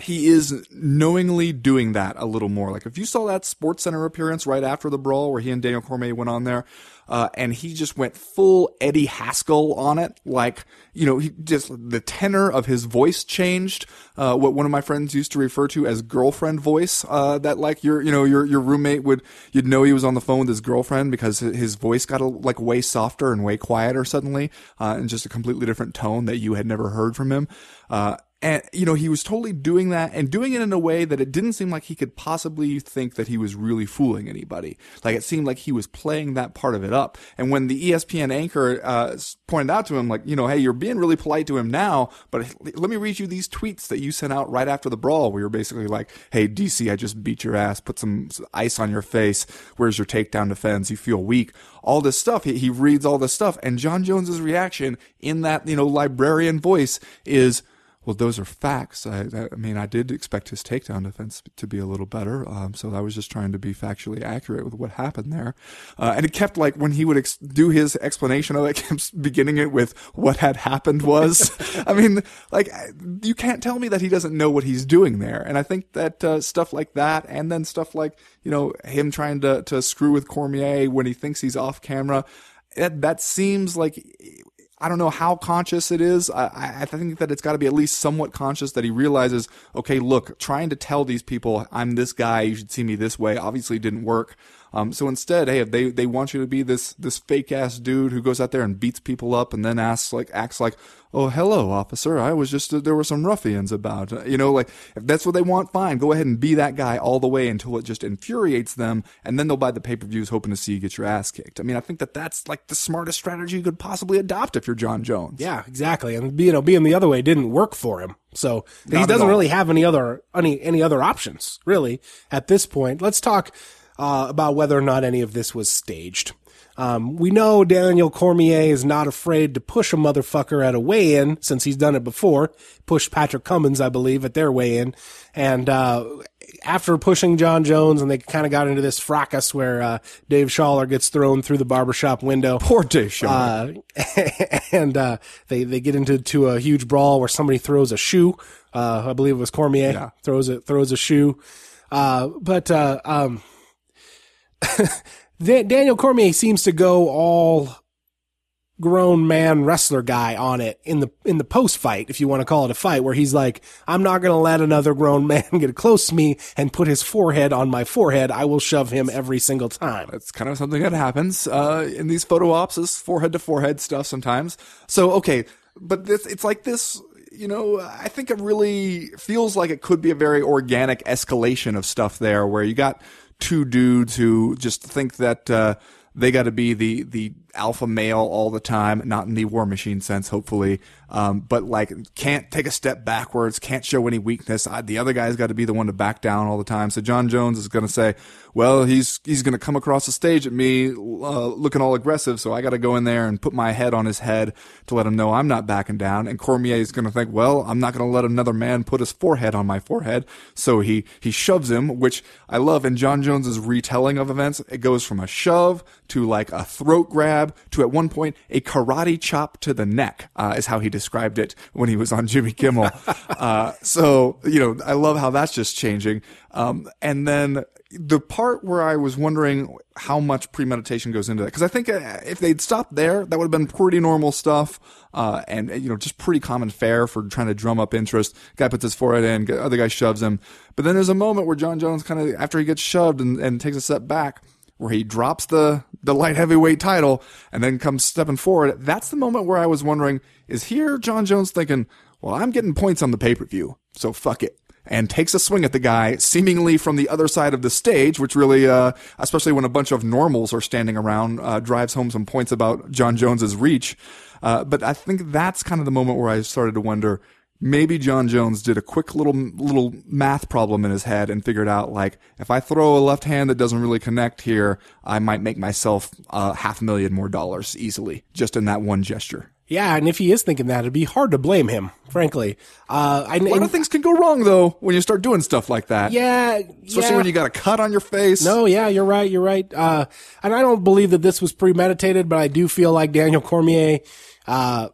he is knowingly doing that a little more. Like if you saw that Sports Center appearance right after the brawl where he and Daniel Cormier went on there, uh, and he just went full Eddie Haskell on it. Like, you know, he just, the tenor of his voice changed. Uh, what one of my friends used to refer to as girlfriend voice. Uh, that like your, you know, your, your roommate would, you'd know he was on the phone with his girlfriend because his voice got a, like way softer and way quieter suddenly, uh, and just a completely different tone that you had never heard from him. Uh, and, you know, he was totally doing that and doing it in a way that it didn't seem like he could possibly think that he was really fooling anybody. Like it seemed like he was playing that part of it up. And when the ESPN anchor, uh, pointed out to him, like, you know, hey, you're being really polite to him now, but let me read you these tweets that you sent out right after the brawl where you're basically like, hey, DC, I just beat your ass, put some ice on your face. Where's your takedown defense? You feel weak. All this stuff. He, he reads all this stuff. And Jon Jones's reaction in that, you know, librarian voice is, well, those are facts. I, I, mean, I did expect his takedown defense to be a little better, um, so I was just trying to be factually accurate with what happened there. Uh, and it kept like when he would ex- do his explanation of it, <laughs> kept beginning it with what had happened was. <laughs> I mean, like you can't tell me that he doesn't know what he's doing there. And I think that uh, stuff like that, and then stuff like you know him trying to to screw with Cormier when he thinks he's off camera. That, that seems like I don't know how conscious it is. I, I think that it's got to be at least somewhat conscious that he realizes, okay, look, trying to tell these people I'm this guy, you should see me this way, obviously didn't work. Um, so instead, hey, they they want you to be this this fake ass dude who goes out there and beats people up and then asks like acts like, oh hello officer, I was just uh, there were some ruffians about, uh, you know, like if that's what they want, fine, go ahead and be that guy all the way until it just infuriates them, and then they'll buy the pay per views hoping to see you get your ass kicked. I mean, I think that that's like the smartest strategy you could possibly adopt if you're Jon Jones. Yeah, exactly. And you know, being the other way didn't work for him. So Not he doesn't really have any other any any other options really at this point. Let's talk uh, about whether or not any of this was staged. Um, we know Daniel Cormier is not afraid to push a motherfucker at a weigh-in since he's done it before. Pushed Patrick Cummins, I believe, at their weigh-in, and uh, after pushing Jon Jones, and they kind of got into this fracas where uh, Dave Sholler gets thrown through the barbershop window. Poor Dave Sholler. Uh, <laughs> and uh, they they get into to a huge brawl where somebody throws a shoe. Uh, I believe it was Cormier Yeah. throws it throws a shoe. Uh, but uh, um, <laughs> Daniel Cormier seems to go all grown man wrestler guy on it in the in the post fight, if you want to call it a fight, where he's like, "I'm not going to let another grown <laughs> man get close to me and put his forehead on my forehead. I will shove him every single time." It's kind of something that happens uh, in these photo ops, is forehead to forehead stuff sometimes. So okay, but this it's like this. You know, I think it really feels like it could be a very organic escalation of stuff there, where you got two dudes who just think that uh, they got to be the the alpha male all the time, not in the war machine sense, hopefully. Um, but like can't take a step backwards, can't show any weakness. I, the other guy's got to be the one to back down all the time. So Jon Jones is going to say, well, he's, he's going to come across the stage at me, uh, looking all aggressive. So I got to go in there and put my head on his head to let him know I'm not backing down. And Cormier is going to think, well, I'm not going to let another man put his forehead on my forehead. So he, he shoves him, which I love. In Jon Jones's retelling of events, it goes from a shove to like a throat grab to at one point a karate chop to the neck, uh, is how he described it when he was on Jimmy Kimmel. <laughs> uh, so, you know, I love how that's just changing. Um, and then the part where I was wondering how much premeditation goes into that, because I think uh, if they'd stopped there, that would have been pretty normal stuff, uh, and you know, just pretty common fare for trying to drum up interest. Guy puts his forehead in, other guy shoves him, but then there's a moment where Jon Jones kind of, after he gets shoved and, and takes a step back, where he drops the the light heavyweight title and then comes stepping forward. That's the moment where I was wondering, is here Jon Jones thinking, well, I'm getting points on the pay per view, so fuck it and takes a swing at the guy, seemingly from the other side of the stage, which really, uh, especially when a bunch of normals are standing around, uh, drives home some points about Jon Jones's reach. Uh, but I think that's kind of the moment where I started to wonder, maybe Jon Jones did a quick little little math problem in his head and figured out like if I throw a left hand that doesn't really connect here, I might make myself uh, half a million more dollars easily just in that one gesture. Yeah, and if he is thinking that, it'd be hard to blame him, frankly. Uh, I, a lot of things can go wrong though when you start doing stuff like that. Yeah, especially yeah. when you got a cut on your face. No, yeah, you're right. You're right. Uh, and I don't believe that this was premeditated, but I do feel like Daniel Cormier, uh,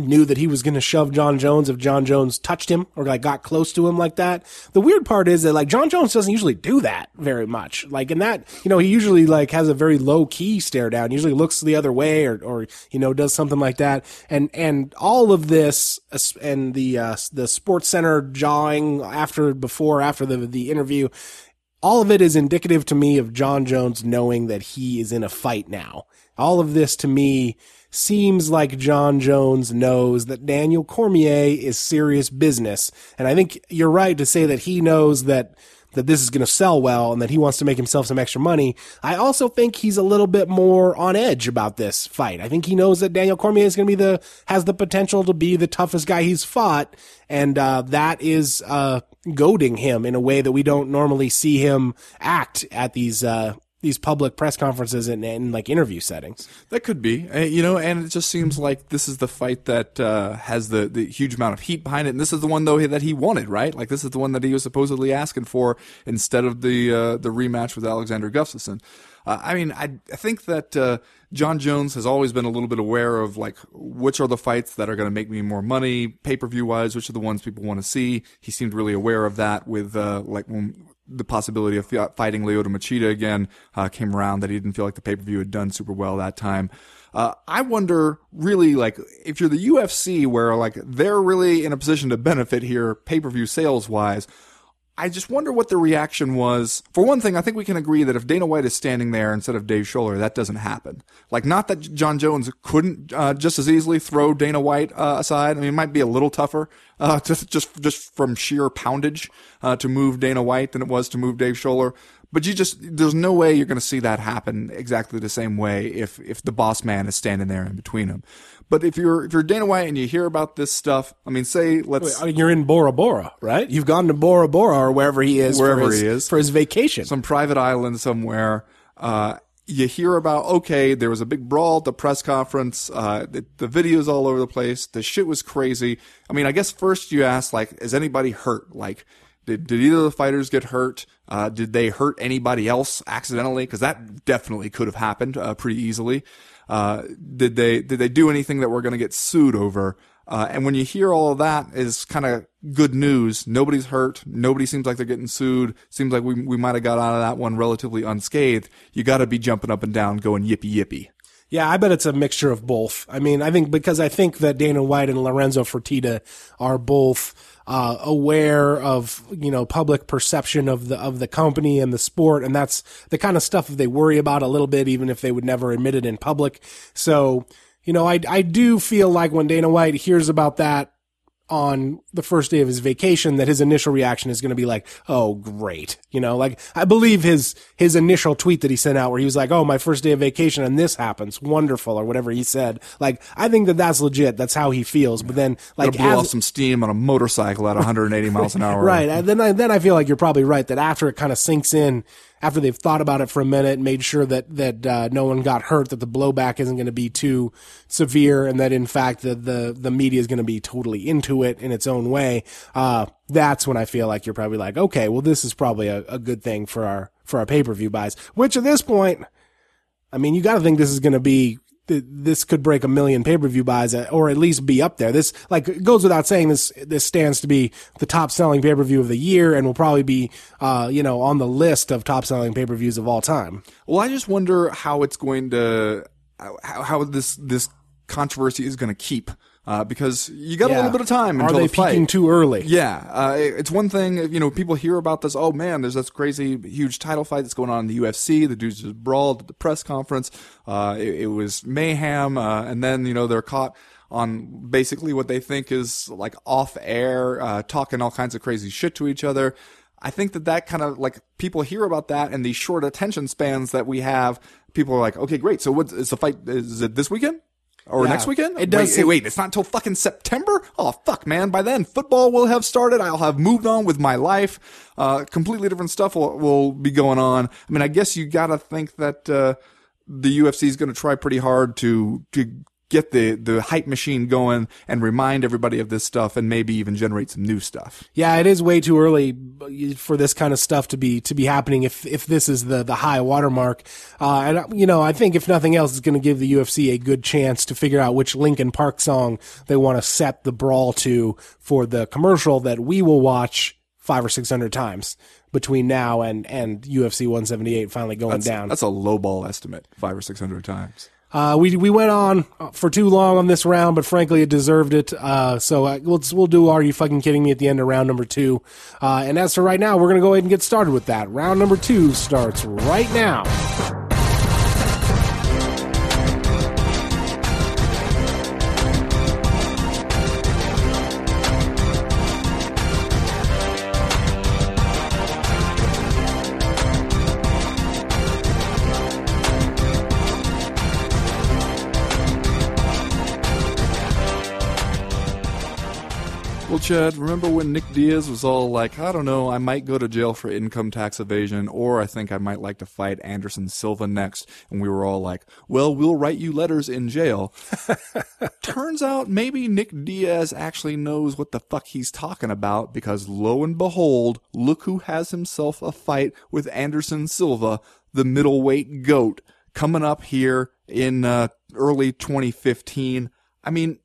knew that he was going to shove Jon Jones if Jon Jones touched him or like got close to him like that. The weird part is that like Jon Jones doesn't usually do that very much. Like in that, you know, he usually like has a very low key stare down, usually looks the other way or, or, you know, does something like that. And, and all of this and the, uh, the sports center jawing after, before, after the, the interview, all of it is indicative to me of Jon Jones knowing that he is in a fight now. All of this to me seems like Jon Jones knows that Daniel Cormier is serious business. And I think you're right to say that he knows that that this is going to sell well and that he wants to make himself some extra money. I also think he's a little bit more on edge about this fight. I think he knows that Daniel Cormier is going to be the has the potential to be the toughest guy he's fought, and uh, that is uh, goading him in a way that we don't normally see him act at these uh, these public press conferences and, and like interview settings. That could be, uh, you know, and it just seems like this is the fight that uh, has the the huge amount of heat behind it, and this is the one though that he wanted, right? Like this is the one that he was supposedly asking for instead of the uh, the rematch with Alexander Gustafsson. Uh, I mean, I, I think that uh, Jon Jones has always been a little bit aware of like which are the fights that are going to make me more money pay per view wise, which are the ones people want to see. He seemed really aware of that with uh, like when the possibility of fighting Lyoto Machida again uh, came around that he didn't feel like the pay per view had done super well that time. Uh, I wonder really like if you're the UFC where like they're really in a position to benefit here pay per view sales wise. I just wonder what the reaction was. For one thing, I think we can agree that if Dana White is standing there instead of Dave Sholler, that doesn't happen. Like, not that Jon Jones couldn't uh, just as easily throw Dana White uh, aside. I mean, it might be a little tougher uh, <laughs> just just just from sheer poundage uh, to move Dana White than it was to move Dave Sholler. But you just there's no way you're going to see that happen exactly the same way if if the boss man is standing there in between them. But if you're if you're Dana White and you hear about this stuff, I mean, say let's Wait, you're in Bora Bora, right? You've gone to Bora Bora or wherever he is, wherever his, he is for his vacation, some private island somewhere. Uh, you hear about okay, there was a big brawl at the press conference. Uh, the, the videos all over the place. The shit was crazy. I mean, I guess first you ask like, is anybody hurt? Like, did did either of the fighters get hurt? Uh, did they hurt anybody else accidentally? Because that definitely could have happened uh, pretty easily. Uh, did they did they do anything that we're going to get sued over? Uh, and when you hear all of that is kind of good news. Nobody's hurt. Nobody seems like they're getting sued. Seems like we we might have got out of that one relatively unscathed. You got to be jumping up and down, going yippee yippee. Yeah, I bet it's a mixture of both. I mean, I think because I think that Dana White and Lorenzo Fertitta are both uh, aware of you know public perception of the of the company and the sport, and that's the kind of stuff that they worry about a little bit, even if they would never admit it in public. So, you know, I I do feel like when Dana White hears about that on the first day of his vacation that his initial reaction is going to be like, "Oh, great." You know, like I believe his his initial tweet that he sent out where he was like, "Oh, my first day of vacation and this happens. Wonderful." or whatever he said. Like I think that that's legit. That's how he feels. But then like Gotta blow as- off some steam on a motorcycle at 180 miles an <laughs> hour. Right. And then I, then I feel like you're probably right that after it kind of sinks in, after they've thought about it for a minute, made sure that, that, uh, no one got hurt, that the blowback isn't going to be too severe and that in fact the, the, the media is going to be totally into it in its own way. Uh, that's when I feel like you're probably like, okay, well, this is probably a, a good thing for our, for our pay-per-view buys, which at this point, I mean, you got to think this is going to be this could break a million pay-per-view buys uh, or at least be up there. This like goes without saying this this stands to be the top selling pay-per-view of the year and will probably be uh you know on the list of top selling pay-per-views of all time. Well, I just wonder how it's going to, how, how this, this controversy is going to keep. Uh, because you got a little bit of time Are until they the fight. peaking too early? Yeah, uh, it's one thing, you know, people hear about this. Oh man, there's this crazy, huge title fight that's going on in the UFC. The dudes just brawled at the press conference. Uh, it, it was mayhem, uh, and then you know they're caught on basically what they think is like off air, uh, talking all kinds of crazy shit to each other. I think that that kind of like people hear about that and these short attention spans that we have. People are like, okay, great. So what is the fight? Is it this weekend? Or Yeah. next weekend? It does Wait, wait, it's not until fucking September? Oh, fuck, man. By then, football will have started. I'll have moved on with my life. Uh, completely different stuff will, will be going on. I mean, I guess you gotta think that, uh, the UFC is gonna try pretty hard to, to get the, the hype machine going and remind everybody of this stuff and maybe even generate some new stuff. Yeah, it is way too early for this kind of stuff to be to be happening. If if this is the the high watermark, uh, and uh, you know, I think if nothing else, it's going to give the UFC a good chance to figure out which Linkin Park song they want to set the brawl to for the commercial that we will watch five or six hundred times between now and and UFC 178 finally going down. That's a low ball estimate, five or six hundred times. Uh, we we went on for too long on this round, but frankly, it deserved it. Uh, so uh, we'll we'll do. Are you fucking kidding me? At the end of round number two. Uh, and as for right now, we're gonna go ahead and get started with that. Round number two starts right now. Chad, remember when Nick Diaz was all like, I don't know, I might go to jail for income tax evasion, or I think I might like to fight Anderson Silva next. And we were all like, well, we'll write you letters in jail. <laughs> Turns out maybe Nick Diaz actually knows what the fuck he's talking about because lo and behold, look who has himself a fight with Anderson Silva, the middleweight goat, coming up here in uh, early 2015. I mean,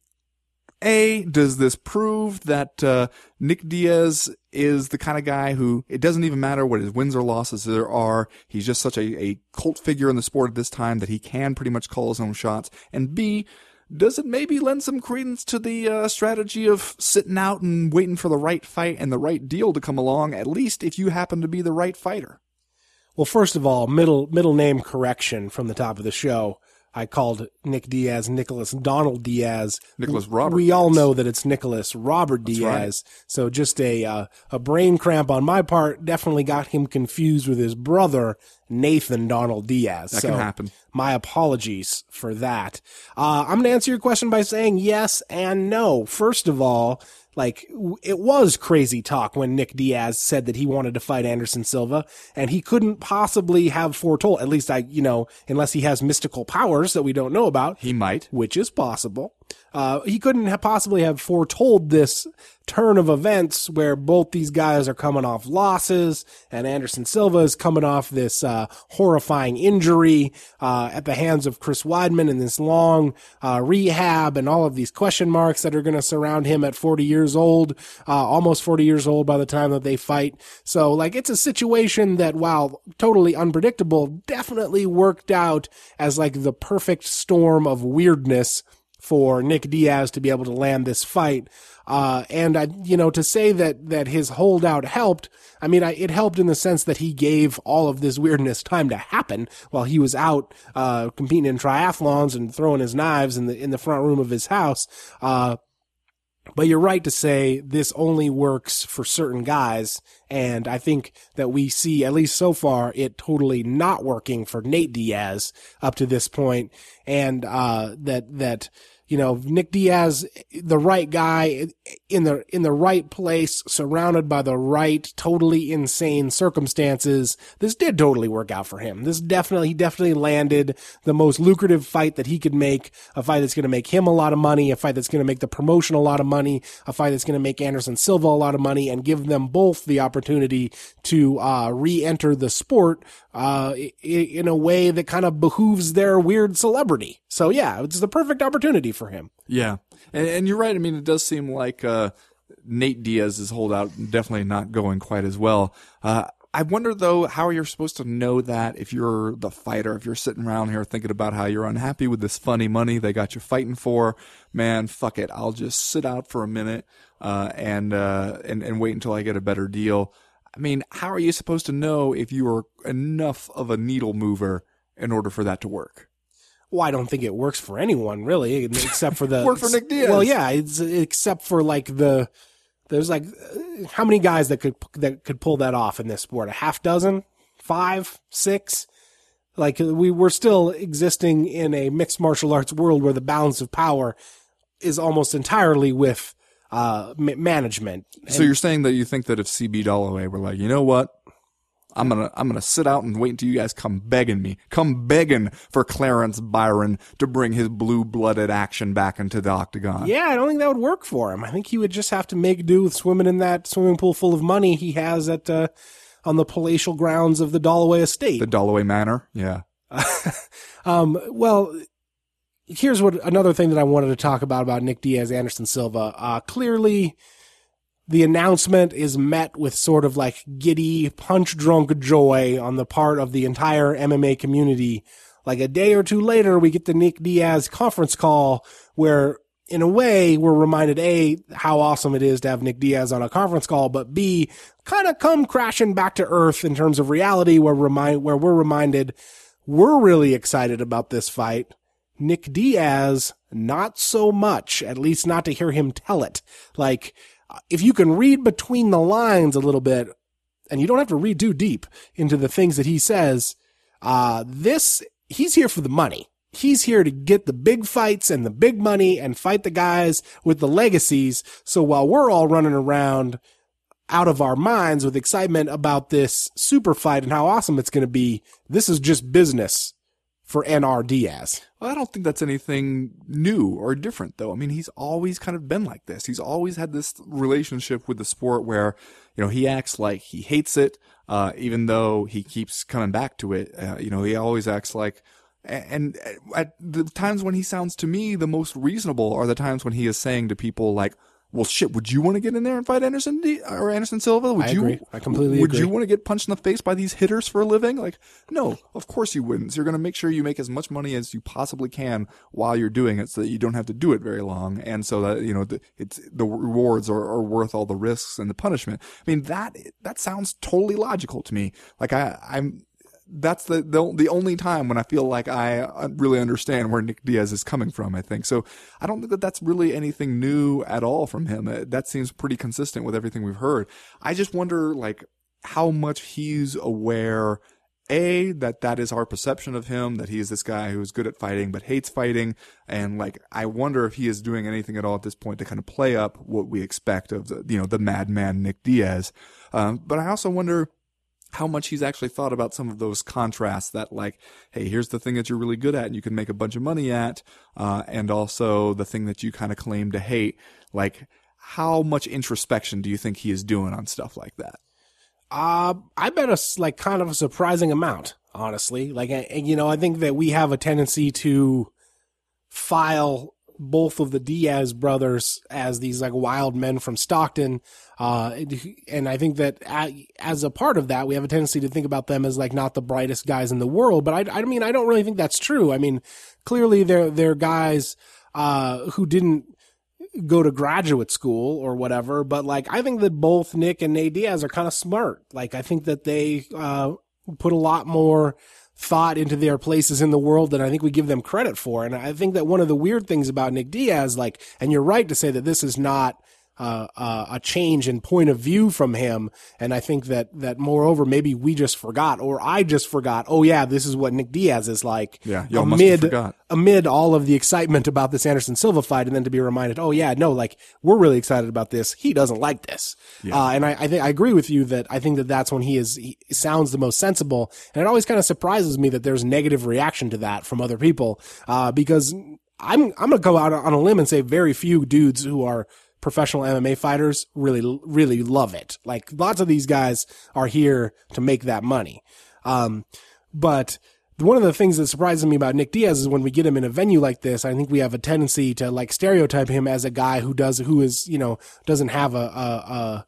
a, does this prove that uh, Nick Diaz is the kind of guy who it doesn't even matter what his wins or losses there are. He's just such a, a cult figure in the sport at this time that he can pretty much call his own shots. And B, does it maybe lend some credence to the uh, strategy of sitting out and waiting for the right fight and the right deal to come along, at least if you happen to be the right fighter? Well, first of all, middle middle name correction from the top of the show. I called Nick Diaz Nicholas Donald Diaz. Nicholas Robert We all know that it's Nicholas Robert Diaz. Right. So just a uh, a brain cramp on my part definitely got him confused with his brother Nathan Donald Diaz. That so can happen. My apologies for that. Uh, I'm going to answer your question by saying yes and no. First of all, like it was crazy talk when Nick Diaz said that he wanted to fight Anderson Silva and he couldn't possibly have foretold, at least I, you know, unless he has mystical powers that we don't know about He might. which is possible. Uh, he couldn't have possibly have foretold this turn of events where both these guys are coming off losses and Anderson Silva is coming off this, uh, horrifying injury, uh, at the hands of Chris Weidman and this long, uh, rehab and all of these question marks that are going to surround him at 40 years old, uh, almost 40 years old by the time that they fight. So like it's a situation that while totally unpredictable, definitely worked out as like the perfect storm of weirdness for Nick Diaz to be able to land this fight. Uh, and I, you know, to say that, that his holdout helped, I mean, I, it helped in the sense that he gave all of this weirdness time to happen while he was out, uh, competing in triathlons and throwing his knives in the, in the front room of his house. Uh, But you're right to say this only works for certain guys. And I think that we see, at least so far, it totally not working for Nate Diaz up to this point. And, uh, that, that, you know, Nick Diaz, the right guy in the, in the right place, surrounded by the right, totally insane circumstances. This did totally work out for him. This definitely, he definitely landed the most lucrative fight that he could make, a fight that's going to make him a lot of money, a fight that's going to make the promotion a lot of money, a fight that's going to make Anderson Silva a lot of money and give them both the opportunity to, uh, re-enter the sport, uh, in a way that kind of behooves their weird celebrity. So yeah, it's the perfect opportunity for him. Yeah, and, and you're right. I mean, it does seem like uh, Nate Diaz's holdout definitely not going quite as well. Uh, I wonder though how are you're supposed to know that if you're the fighter, if you're sitting around here thinking about how you're unhappy with this funny money they got you fighting for, man, fuck it, I'll just sit out for a minute uh, and uh, and and wait until I get a better deal. I mean, how are you supposed to know if you are enough of a needle mover in order for that to work? Well, I don't think it works for anyone really, except for the <laughs> Work for Nick Diaz. Well, yeah, it's except for like the there's like uh, how many guys that could that could pull that off in this sport? A half dozen, five, six. Like we we're still existing in a mixed martial arts world where the balance of power is almost entirely with uh, management. So you're saying that you think that if CB Dollaway were like, you know what? I'm gonna I'm gonna sit out and wait until you guys come begging me, come begging for Clarence Byron to bring his blue blooded action back into the octagon. Yeah, I don't think that would work for him. I think he would just have to make do with swimming in that swimming pool full of money he has at uh, on the palatial grounds of the Dollaway estate. The Dollaway Manor, yeah. <laughs> um, well, here's what another thing that I wanted to talk about about Nick Diaz, Anderson Silva. Uh, clearly, the announcement is met with sort of like giddy, punch drunk joy on the part of the entire MMA community. Like a day or two later, we get the Nick Diaz conference call where in a way, we're reminded A, how awesome it is to have Nick Diaz on a conference call, but B, kind of come crashing back to earth in terms of reality where remind, where we're reminded we're really excited about this fight. Nick Diaz, not so much, at least not to hear him tell it. Like, if you can read between the lines a little bit, and you don't have to read too deep into the things that he says, uh, this, he's here for the money. He's here to get the big fights and the big money and fight the guys with the legacies. So while we're all running around out of our minds with excitement about this super fight and how awesome it's going to be, this is just business for NR Diaz. I don't think that's anything new or different, though. I mean, he's always kind of been like this. He's always had this relationship with the sport where, you know, he acts like he hates it, uh, even though he keeps coming back to it. Uh, you know, he always acts like, and at the times when he sounds to me the most reasonable are the times when he is saying to people like, well, shit, would you want to get in there and fight Anderson D- or Anderson Silva? Would I you? agree. I completely agree? Would agree. you want to get punched in the face by these hitters for a living? Like, no, of course you wouldn't. So you're going to make sure you make as much money as you possibly can while you're doing it, so that you don't have to do it very long, and so that you know the, it's the rewards are, are worth all the risks and the punishment. I mean that that sounds totally logical to me. Like I, I'm that's the, the the only time when I feel like I uh, really understand where Nick Diaz is coming from. I think so. I don't think that that's really anything new at all from him. Uh, That seems pretty consistent with everything we've heard. I just wonder like how much he's aware. A, that that is our perception of him, that he is this guy who's good at fighting but hates fighting. And like, I wonder if he is doing anything at all at this point to kind of play up what we expect of the, you know, the madman Nick Diaz. Um, but I also wonder, how much he's actually thought about some of those contrasts that like hey here's the thing that you're really good at and you can make a bunch of money at uh, and also the thing that you kind of claim to hate like how much introspection do you think he is doing on stuff like that Uh, I bet us like kind of a surprising amount, honestly. Like, you know, I think that we have a tendency to file both of the Diaz brothers as these like wild men from Stockton. Uh, and I think that as a part of that, we have a tendency to think about them as like not the brightest guys in the world. But I, I mean, I don't really think that's true. I mean, clearly they're, they're guys, uh, who didn't, go to graduate school or whatever, but like I think that both Nick and Nate Diaz are kind of smart. Like I think that they uh, put a lot more thought into their places in the world than I think we give them credit for. And I think that one of the weird things about Nick Diaz, like, and you're right to say that this is not uh, uh, a change in point of view from him. And I think that, that moreover, maybe we just forgot or I just forgot. Oh yeah, this is what Nick Diaz is like. Yeah, y'all must have amid, amid all of the excitement about this Anderson Silva fight. And then to be reminded, oh yeah, no, like we're really excited about this. He doesn't like this. Uh, and I, I think I agree with you that I think that that's when he is, he sounds the most sensible. And it always kind of surprises me that there's negative reaction to that from other people. Uh, because I'm, I'm going to go out on a limb and say very few dudes who are professional MMA fighters really, really love it. Like lots of these guys are here to make that money. Um, but one of the things that surprises me about Nick Diaz is when we get him in a venue like this, I think we have a tendency to like stereotype him as a guy who does, who is, you know, doesn't have a, a,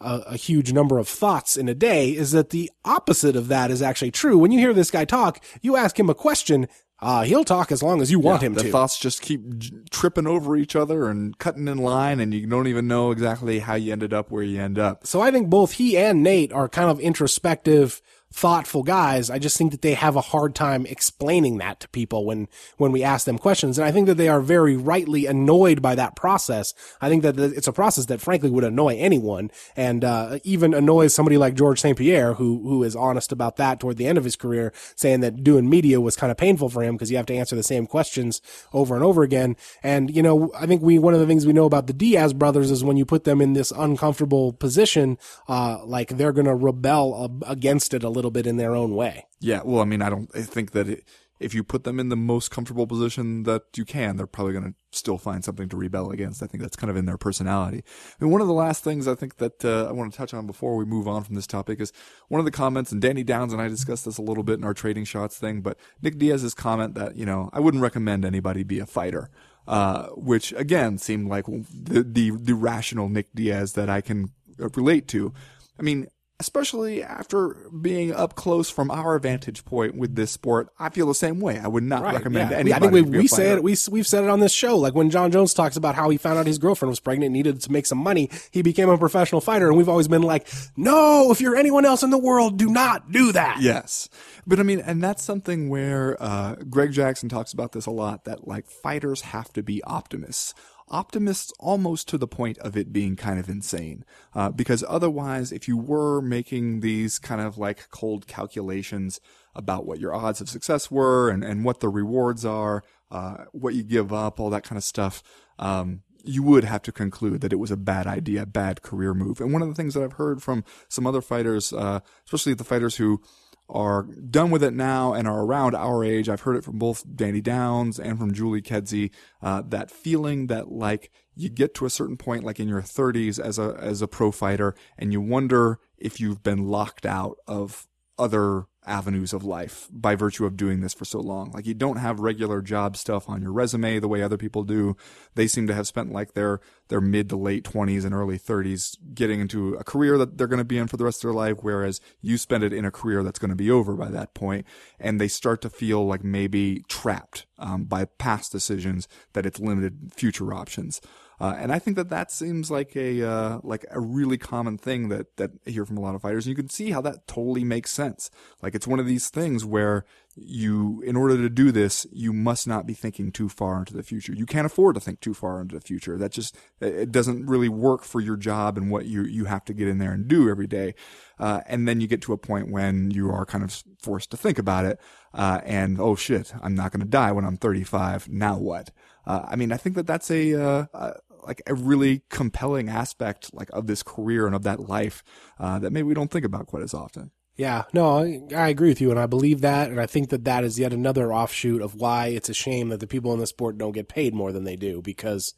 a, a, huge number of thoughts in a day is that the opposite of that is actually true. When you hear this guy talk, you ask him a question, uh, he'll talk as long as you want him the to. The thoughts just keep j- tripping over each other and cutting in line, and you don't even know exactly how you ended up where you end up. So I think both he and Nate are kind of introspective, thoughtful guys. I just think that they have a hard time explaining that to people when, when we ask them questions. And I think that they are very rightly annoyed by that process. I think that it's a process that frankly would annoy anyone and, uh, even annoys somebody like Georges St. Pierre, who, who is honest about that toward the end of his career, saying that doing media was kind of painful for him because you have to answer the same questions over and over again. And, you know, I think we, one of the things we know about the Diaz brothers is when you put them in this uncomfortable position, uh, like they're going to rebel against it a little bit in their own way. Yeah, well, I mean, I don't I think that it, if you put them in the most comfortable position that you can, they're probably going to still find something to rebel against. I think that's kind of in their personality. And one of the last things I think that uh, I want to touch on before we move on from this topic is one of the comments, and Danny Downes and I discussed this a little bit in our trading shots thing, but Nick Diaz's comment that, you know, I wouldn't recommend anybody be a fighter. Uh, which again seemed like the, the, the rational Nick Diaz that I can relate to. I mean, especially after being up close from our vantage point with this sport, I feel the same way. I would not recommend yeah. anybody. I think we, we say fighter. it. We we've said it on this show. Like when Jon Jones talks about how he found out his girlfriend was pregnant, and needed to make some money. He became a professional fighter, and we've always been like, no, if you're anyone else in the world, do not do that. Yes. But I mean, and that's something where uh, Greg Jackson talks about this a lot that like fighters have to be optimists. Optimists almost to the point of it being kind of insane. Uh, because otherwise, if you were making these kind of like cold calculations about what your odds of success were and, and what the rewards are, uh, what you give up, all that kind of stuff, um, you would have to conclude that it was a bad idea, bad career move. And one of the things that I've heard from some other fighters, uh, especially the fighters who are done with it now and are around our age. I've heard it from both Danny Downes and from Julie Kedzie. Uh, that feeling that like you get to a certain point, like in your 30s as a as a pro fighter, and you wonder if you've been locked out of other avenues of life by virtue of doing this for so long. Like you don't have regular job stuff on your resume the way other people do. They seem to have spent like their their mid to late 20s and early 30s getting into a career that they're going to be in for the rest of their life whereas you spend it in a career that's going to be over by that point and they start to feel like maybe trapped um, by past decisions that it's limited future options. Uh, and I think that that seems like a uh, like a really common thing that that I hear from a lot of fighters. And you can see how that totally makes sense. Like it's one of these things where you, in order to do this, you must not be thinking too far into the future. You can't afford to think too far into the future. That just it doesn't really work for your job and what you you have to get in there and do every day. Uh, and then you get to a point when you are kind of forced to think about it. Uh, and oh shit, I'm not going to die when I'm 35. Now what? Uh, I mean, I think that that's a, uh, like a really compelling aspect like of this career and of that life uh, that maybe we don't think about quite as often. Yeah, no, I, I agree with you, and I believe that, and I think that that is yet another offshoot of why it's a shame that the people in the sport don't get paid more than they do. Because,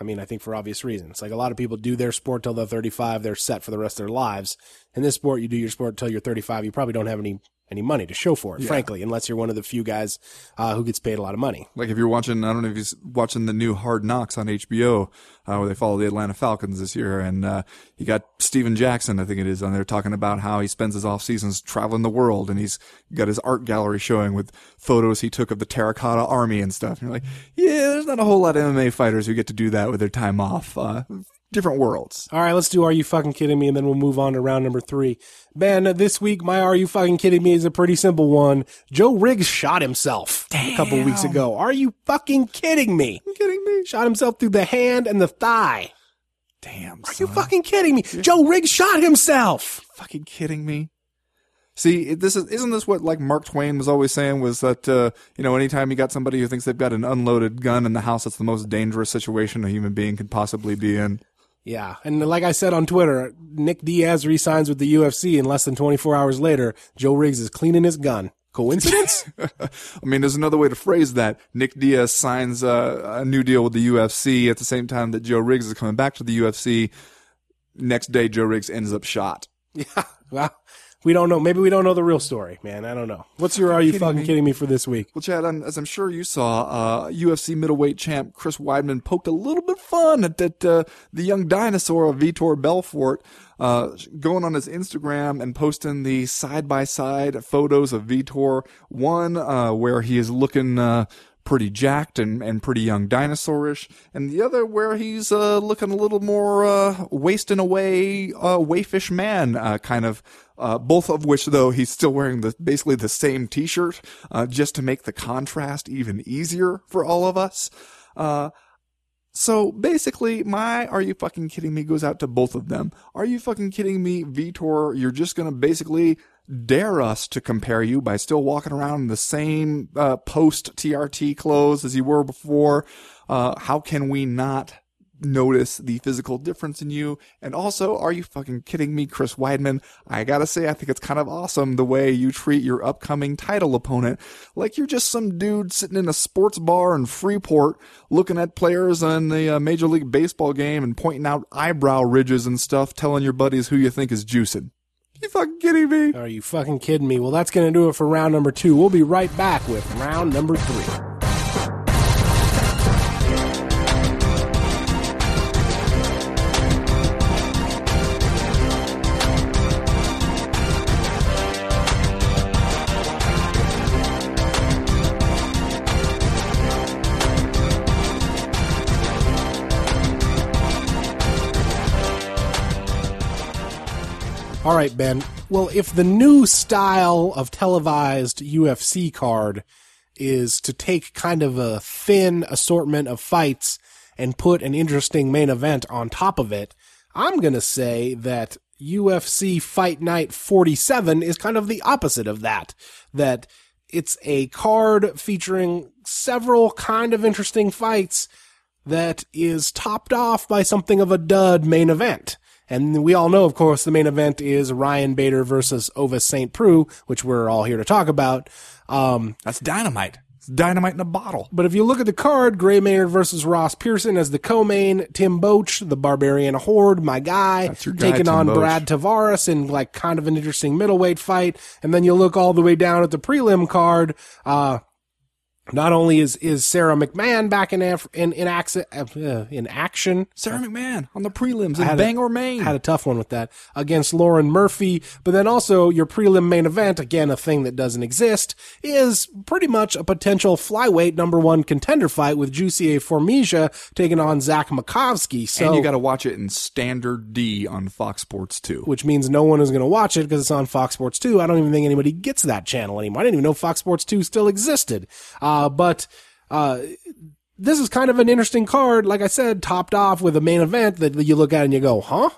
I mean, I think for obvious reasons, like a lot of people do their sport till they're 35, they're set for the rest of their lives. In this sport, you do your sport till you're 35, you probably don't have any any money to show for it, frankly, unless you're one of the few guys uh, who gets paid a lot of money. Like if you're watching, I don't know if you're watching the new Hard Knocks on HBO, uh, where they follow the Atlanta Falcons this year, and uh, you got Steven Jackson, I think it is, on there talking about how he spends his off seasons traveling the world, and he's got his art gallery showing with photos he took of the Terracotta Army and stuff. And you're like, yeah, there's not a whole lot of MMA fighters who get to do that with their time off. Different worlds. All right, let's do Are You Fucking Kidding Me? And then we'll move on to round number three. Man, this week, my Are You Fucking Kidding Me is a pretty simple one. Joe Riggs shot himself a couple weeks ago. Are you fucking kidding me? You kidding me? Shot himself through the hand and the thigh. Damn. Are you fucking kidding me? Joe Riggs shot himself. fucking kidding me? See, this is isn't this what like Mark Twain was always saying was that uh, you know anytime you got somebody who thinks they've got an unloaded gun in the house, that's the most dangerous situation a human being could possibly be in. Yeah, and like I said on Twitter, Nick Diaz resigns with the UFC, and less than 24 hours later, Joe Riggs is cleaning his gun. Coincidence? <laughs> I mean, there's another way to phrase that. Nick Diaz signs uh, a new deal with the UFC at the same time that Joe Riggs is coming back to the UFC. Next day, Joe Riggs ends up shot. <laughs> yeah. Well, we don't know. Maybe we don't know the real story, man. I don't know. What's your Are You Fucking Kidding Me for this week? Well, Chad, I'm, as I'm sure you saw, uh, UFC middleweight champ Chris Weidman poked a little bit fun at that uh, the young dinosaur of Vitor Belfort, uh, going on his Instagram and posting the side by side photos of Vitor. One uh, where he is looking. Uh, Pretty jacked and, and pretty young dinosaurish, and the other where he's uh, looking a little more uh, wasting away, uh, wayfish man uh, kind of. Uh, both of which, though, he's still wearing the basically the same T-shirt, uh, just to make the contrast even easier for all of us. Uh, so basically, my "Are you fucking kidding me?" goes out to both of them. Are you fucking kidding me, Vitor? You're just gonna basically dare us to compare you by still walking around in the same uh, post TRT clothes as you were before. Uh, how can we not notice the physical difference in you? And also, are you fucking kidding me, Chris Weidman? I gotta say, I think it's kind of awesome the way you treat your upcoming title opponent. Like you're just some dude sitting in a sports bar in Freeport looking at players on the uh, Major League Baseball game and pointing out eyebrow ridges and stuff, telling your buddies who you think is juicing. You fucking kidding me? Are you fucking kidding me? Well, that's going to do it for round number two. We'll be right back with round number three. All right, Ben. Well, if the new style of televised UFC card is to take kind of a thin assortment of fights and put an interesting main event on top of it, I'm going to say that UFC Fight Night 47 is kind of the opposite of that. That it's a card featuring several kind of interesting fights that is topped off by something of a dud main event. And we all know, of course, the main event is Ryan Bader versus Ovince St. Preux, which we're all here to talk about. Um, That's dynamite. It's dynamite in a bottle. but if you look at the card, Gray Maynard versus Ross Pearson as the co-main, Tim Boetsch, the Barbarian Horde, my guy, guy, taking on Boach. Brad Tavares in like kind of an interesting middleweight fight. And then you look all the way down at the prelim card, uh, not only is, is Sara McMann back in, Af- in, in, acci- uh, in action, Sara McMann on the prelims in a- Bangor, Maine. had a tough one with that against Lauren Murphy. But then also your prelim main event, again, a thing that doesn't exist, is pretty much a potential flyweight number one contender fight with Jussier Formiga taking on Zach Makovsky. So, and you got to watch it in standard D on Fox Sports 2. which means no one is going to watch it because it's on Fox Sports 2. I don't even think anybody gets that channel anymore. I didn't even know Fox Sports 2 still existed. Uh, but, uh, this is kind of an interesting card, like I said, topped off with a main event that you look at and you go, huh?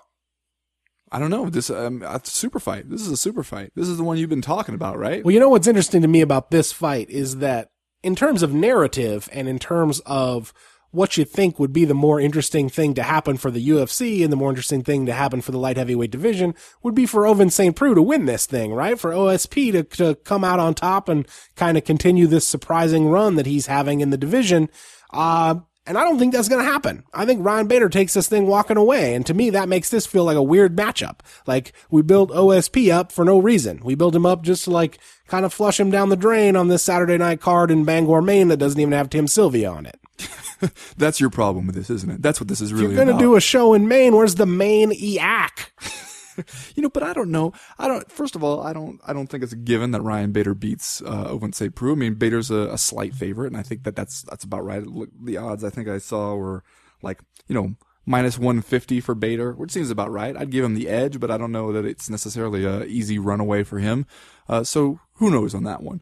I don't know. This um, a super fight. This is a super fight. This is the one you've been talking about, right? Well, you know what's interesting to me about this fight is that in terms of narrative and in terms of what you think would be the more interesting thing to happen for the UFC and the more interesting thing to happen for the light heavyweight division would be for Ovince St. Preux to win this thing, right? For OSP to, to come out on top and kind of continue this surprising run that he's having in the division. Uh, and I don't think that's going to happen. I think Ryan Bader takes this thing walking away. And to me, that makes this feel like a weird matchup. Like we built OSP up for no reason. We built him up just to like kind of flush him down the drain on this Saturday night card in Bangor, Maine that doesn't even have Tim Sylvia on it. <laughs> That's your problem with this, isn't it? That's what this is really You're going to do a show in Maine. Where's the Maine EAC? <laughs> You know, but I don't know. I don't. First of all, I don't. I don't think it's a given that Ryan Bader beats uh, Ovince St. Preux. I mean, Bader's a, a slight favorite, and I think that that's that's about right. The odds I think I saw were like you know minus 150 for Bader, which seems about right. I'd give him the edge, but I don't know that it's necessarily a easy runaway for him. Uh, so who knows on that one?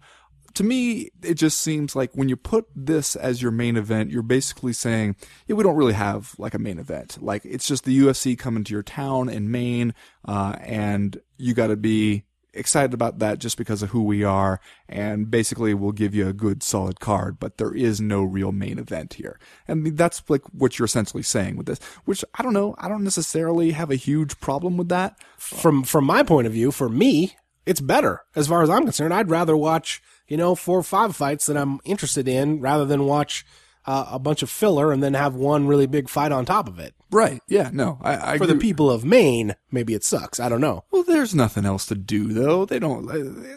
To me, it just seems like when you put this as your main event, you're basically saying, yeah, we don't really have like a main event. Like it's just the UFC coming to your town in Maine, uh, and you got to be excited about that just because of who we are and basically we'll give you a good solid card but there is no real main event here and that's like what you're essentially saying with this which i don't know i don't necessarily have a huge problem with that From from my point of view, for me, it's better as far as I'm concerned. I'd rather watch you know four or five fights that I'm interested in rather than watch uh, a bunch of filler and then have one really big fight on top of it. right yeah no i, I For the people of Maine, maybe it sucks. I don't know. well there's nothing else to do though they don't uh,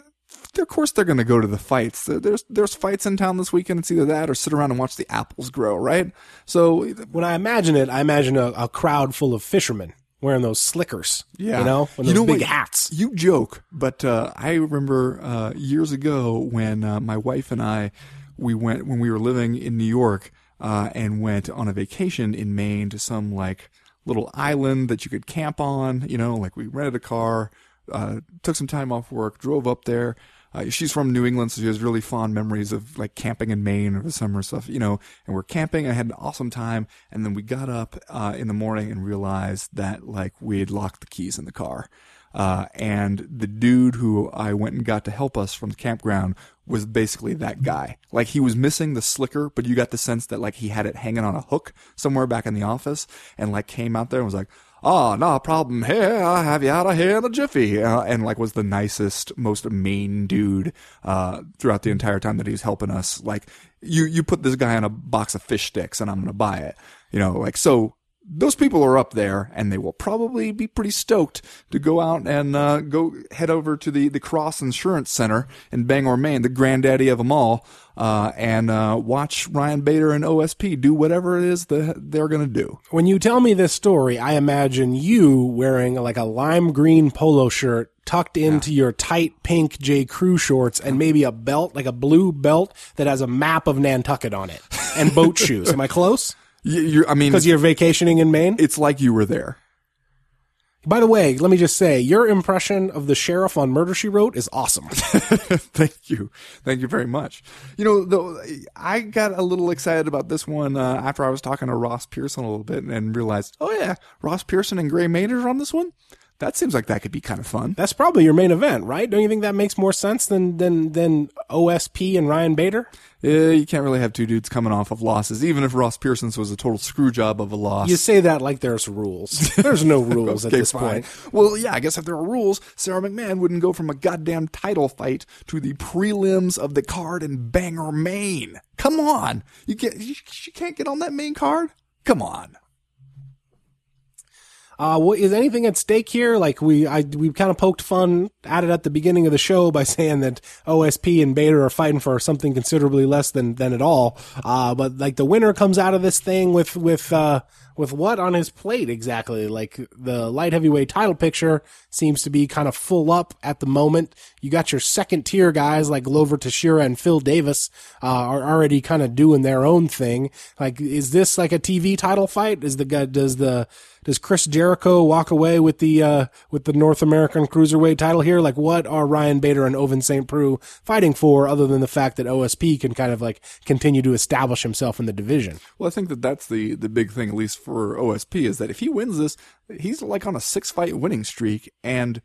of course they're going to go to the fights. There's there's fights in town this weekend. It's either that or sit around and watch the apples grow, right? So When I imagine it, I imagine a, a crowd full of fishermen wearing those slickers. Yeah. You know, and You know big what? hats. You joke, but uh, I remember uh, years ago when uh, my wife and I we went when we were living in New York uh, and went on a vacation in Maine to some like little island that you could camp on. You know, like we rented a car, uh, took some time off work, drove up there. Uh, she's from New England, so she has really fond memories of like camping in Maine over the summer stuff, you know. And we're camping. I had an awesome time, and then we got up uh, in the morning and realized that like we had locked the keys in the car. Uh, and the dude who I went and got to help us from the campground was basically that guy. Like he was missing the slicker, but you got the sense that like he had it hanging on a hook somewhere back in the office, and like came out there and was like, "Oh, no problem here. I'll have you out of here in a jiffy," uh, and like was the nicest, most mean dude uh, throughout the entire time that he's helping us. Like you, you put this guy on a box of fish sticks, and I'm gonna buy it. You know, like so those people are up there and they will probably be pretty stoked to go out and uh, go head over to the, the Cross Insurance Center in Bangor, Maine, the granddaddy of them all, uh, and uh, watch Ryan Bader and OSP do whatever it is that they're going to do. When you tell me this story, I imagine you wearing like a lime green polo shirt tucked into your tight pink J. Crew shorts and maybe a belt, like a blue belt that has a map of Nantucket on it and boat <laughs> shoes. Am I close? You, I mean, Because you're vacationing in Maine? it's like you were there. By the way, let me just say, your impression of the sheriff on Murder She Wrote is awesome. <laughs> Thank you. Thank you very much. You know, though, I got a little excited about this one uh, after I was talking to Ross Pearson a little bit and realized, oh yeah, Ross Pearson and Gray Maynard are on this one. That seems like that could be kind of fun. That's probably your main event, right? Don't you think that makes more sense than than than OSP and Ryan Bader? Yeah, you can't really have two dudes coming off of losses, even if Ross Pearson's was a total screw job of a loss. You say that like there's rules. There's no <laughs> rules at this fine. point. Well, yeah, I guess if there were rules, Sara McMann wouldn't go from a goddamn title fight to the prelims of the card in Bangor, Maine. Come on, you you, you can't get on that main card. Come on. Uh, what, is anything at stake here? Like we, I, we kind of poked fun at it at the beginning of the show by <laughs> saying that OSP and Bader are fighting for something considerably less than, than it all. Uh, but like the winner comes out of this thing with, with, uh, with what on his plate exactly? Like the light heavyweight title picture seems to be kind of full up at the moment. You got your second tier guys like Glover Teixeira and Phil Davis, uh, are already kind of doing their own thing. Like, is this like a TV title fight? Is the guy, does the, does Chris Jericho walk away with the uh, with the North American Cruiserweight title here? Like, what are Ryan Bader and Ovince St. Preux fighting for, other than the fact that OSP can kind of like continue to establish himself in the division? Well, I think that that's the the big thing, at least for OSP, is that if he wins this, he's like on a six fight winning streak, and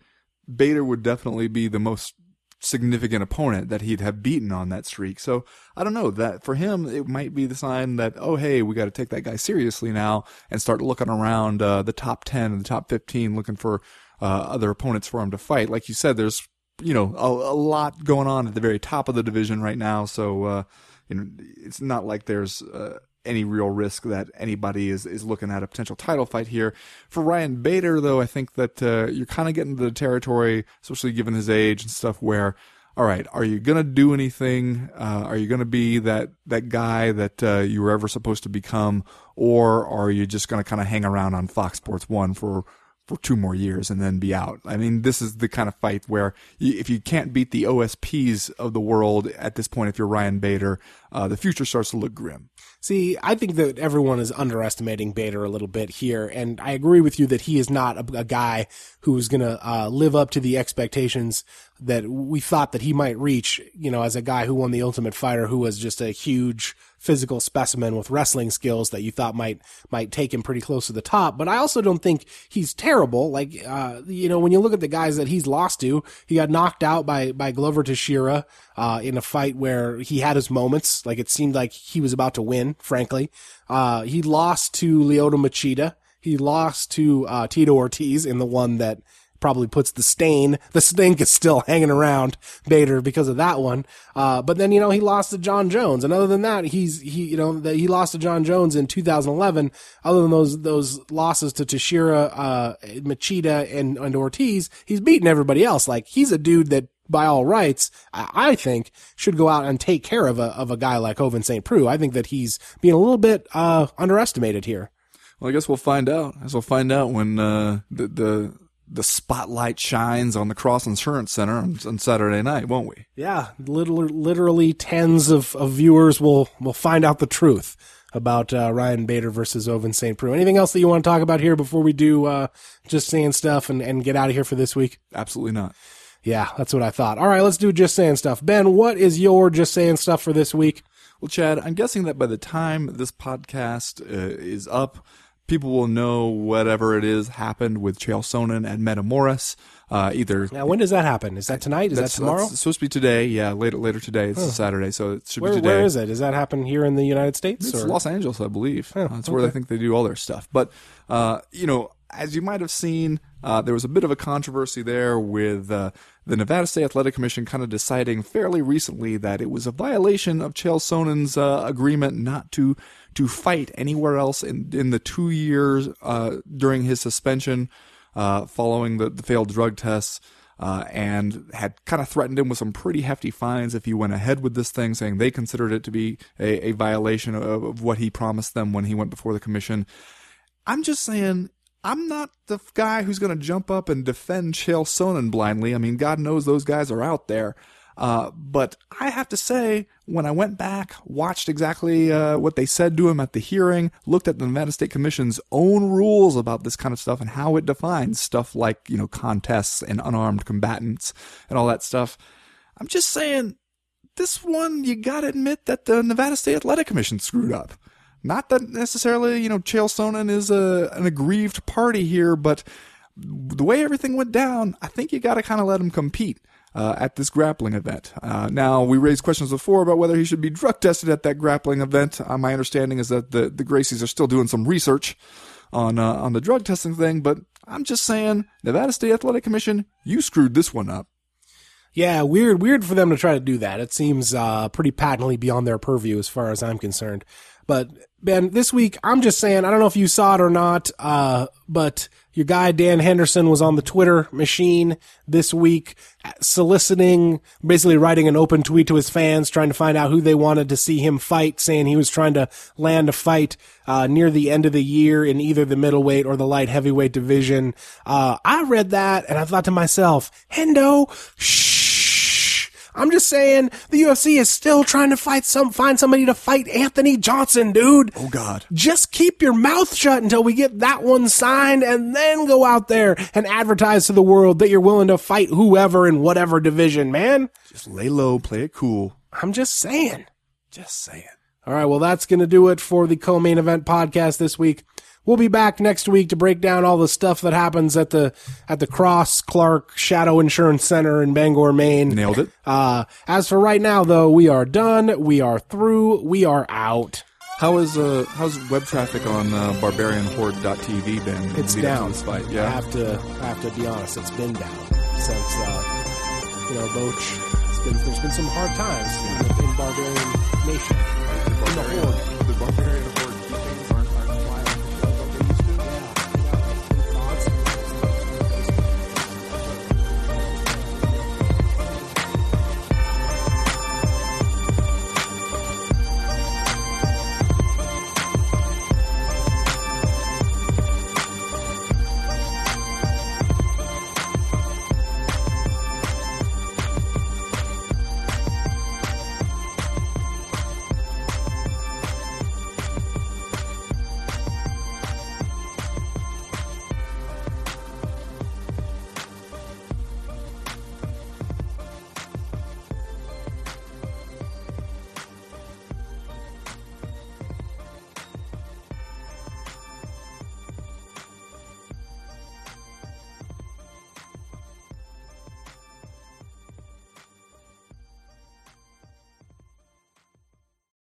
Bader would definitely be the most significant opponent that he'd have beaten on that streak. So I don't know that for him, it might be the sign that, oh, hey, we got to take that guy seriously now and start looking around uh, the top 10 and the top 15, looking for uh, other opponents for him to fight. Like you said, there's, you know, a, a lot going on at the very top of the division right now. So, uh, you know, it's not like there's, uh, any real risk that anybody is, is looking at a potential title fight here. For Ryan Bader, though, I think that uh, you're kind of getting to the territory, especially given his age and stuff, where, all right, are you gonna do anything? Uh, are you gonna be that that guy that uh, you were ever supposed to become, or are you just gonna kind of hang around on Fox Sports One for for two more years and then be out. I mean, this is the kind of fight where if you can't beat the OSPs of the world at this point, if you're Ryan Bader, uh, the future starts to look grim. See, I think that everyone is underestimating Bader a little bit here, and I agree with you that he is not a, a guy who is going to uh, live up to the expectations that we thought that he might reach. You know, as a guy who won the Ultimate Fighter, who was just a huge physical specimen with wrestling skills that you thought might might take him pretty close to the top. But I also don't think he's terrible. Like, uh, you know, when you look at the guys that he's lost to, he got knocked out by by Glover Teixeira uh, in a fight where he had his moments. Like it seemed like he was about to win. Frankly, uh, he lost to Lyoto Machida. He lost to uh, Tito Ortiz in the one that probably puts the stain. The stink is still hanging around Bader because of that one. Uh, but then, you know, he lost to Jon Jones. And other than that, he's, he, you know, the, he lost to Jon Jones in 2011. Other than those, those losses to Teixeira, uh, Machida and, and Ortiz, he's beaten everybody else. Like, he's a dude that by all rights, I think should go out and take care of a of a guy like Ovince St. Preux. I think that he's being a little bit uh, underestimated here. Well, I guess we'll find out. I guess we'll find out when uh, the the the spotlight shines on the Cross Insurance Center on, on Saturday night, won't we? Yeah, literally, literally tens of, of viewers will will find out the truth about uh, Ryan Bader versus Ovince St. Preux. Anything else that you want to talk about here before we do uh, just saying stuff and, and get out of here for this week? Absolutely not. Yeah, that's what I thought. All right, let's do just saying stuff. Ben, what is your just saying stuff for this week? Well, Chad, I'm guessing that by the time this podcast uh, is up, people will know whatever it is happened with Chael Sonnen and Metamoris. Uh, either now, when does that happen? Is that tonight? Is that tomorrow? It's supposed to be today. Yeah, later later today. It's huh. Saturday, so it should where, be today. Where is it? Does that happen here in the United States? It's or? Los Angeles, I believe. Oh, That's okay. where I think they do all their stuff. But uh, you know, as you might have seen, uh, there was a bit of a controversy there with uh, the Nevada State Athletic Commission kind of deciding fairly recently that it was a violation of Chael Sonnen's uh, agreement not to to fight anywhere else in in the two years uh, during his suspension uh, following the, the, failed drug tests. Uh, and had kind of threatened him with some pretty hefty fines if he went ahead with this thing, saying they considered it to be a, a violation of, of what he promised them when he went before the commission. I'm just saying I'm not the guy who's going to jump up and defend Chael Sonnen blindly. I mean, God knows those guys are out there. Uh, but I have to say, when I went back, watched exactly uh, what they said to him at the hearing, looked at the Nevada State Commission's own rules about this kind of stuff and how it defines stuff like, you know, contests and unarmed combatants and all that stuff, I'm just saying, this one, you gotta admit that the Nevada State Athletic Commission screwed up. Not that necessarily, you know, Chael Sonnen is a, an aggrieved party here, but the way everything went down, I think you got to kind of let him compete. Uh, at this grappling event. Uh, now, we raised questions before about whether he should be drug tested at that grappling event. Uh, my understanding is that the, the Gracies are still doing some research on uh, on the drug testing thing, but I'm just saying, Nevada State Athletic Commission, you screwed this one up. Yeah, weird, weird for them to try to do that. It seems uh, pretty patently beyond their purview as far as I'm concerned. But Ben, this week, I'm just saying, I don't know if you saw it or not, uh, but your guy Dan Henderson was on the Twitter machine this week soliciting, basically writing an open tweet to his fans, trying to find out who they wanted to see him fight, saying he was trying to land a fight, uh, near the end of the year in either the middleweight or the light heavyweight division. Uh, I read that and I thought to myself, Hendo, shh I'm just saying the UFC is still trying to fight some find somebody to fight Anthony Johnson, dude. Oh God. Just keep your mouth shut until we get that one signed and then go out there and advertise to the world that you're willing to fight whoever in whatever division, man. Just lay low, play it cool. I'm just saying. Just saying. All right, well that's going to do it for the co-main event podcast this week. We'll be back next week to break down all the stuff that happens at the at the Cross Clark Shadow Insurance Center in Bangor, Maine. Nailed it. Uh, as for right now, though, we are done. We are through. We are out. How is uh how's web traffic on uh, barbarianhorde.tv been? It's down. Yeah, I have to I have to be honest. It's been down since uh, you know Boetsch. It's been there's been some hard times in, in Barbarian Nation.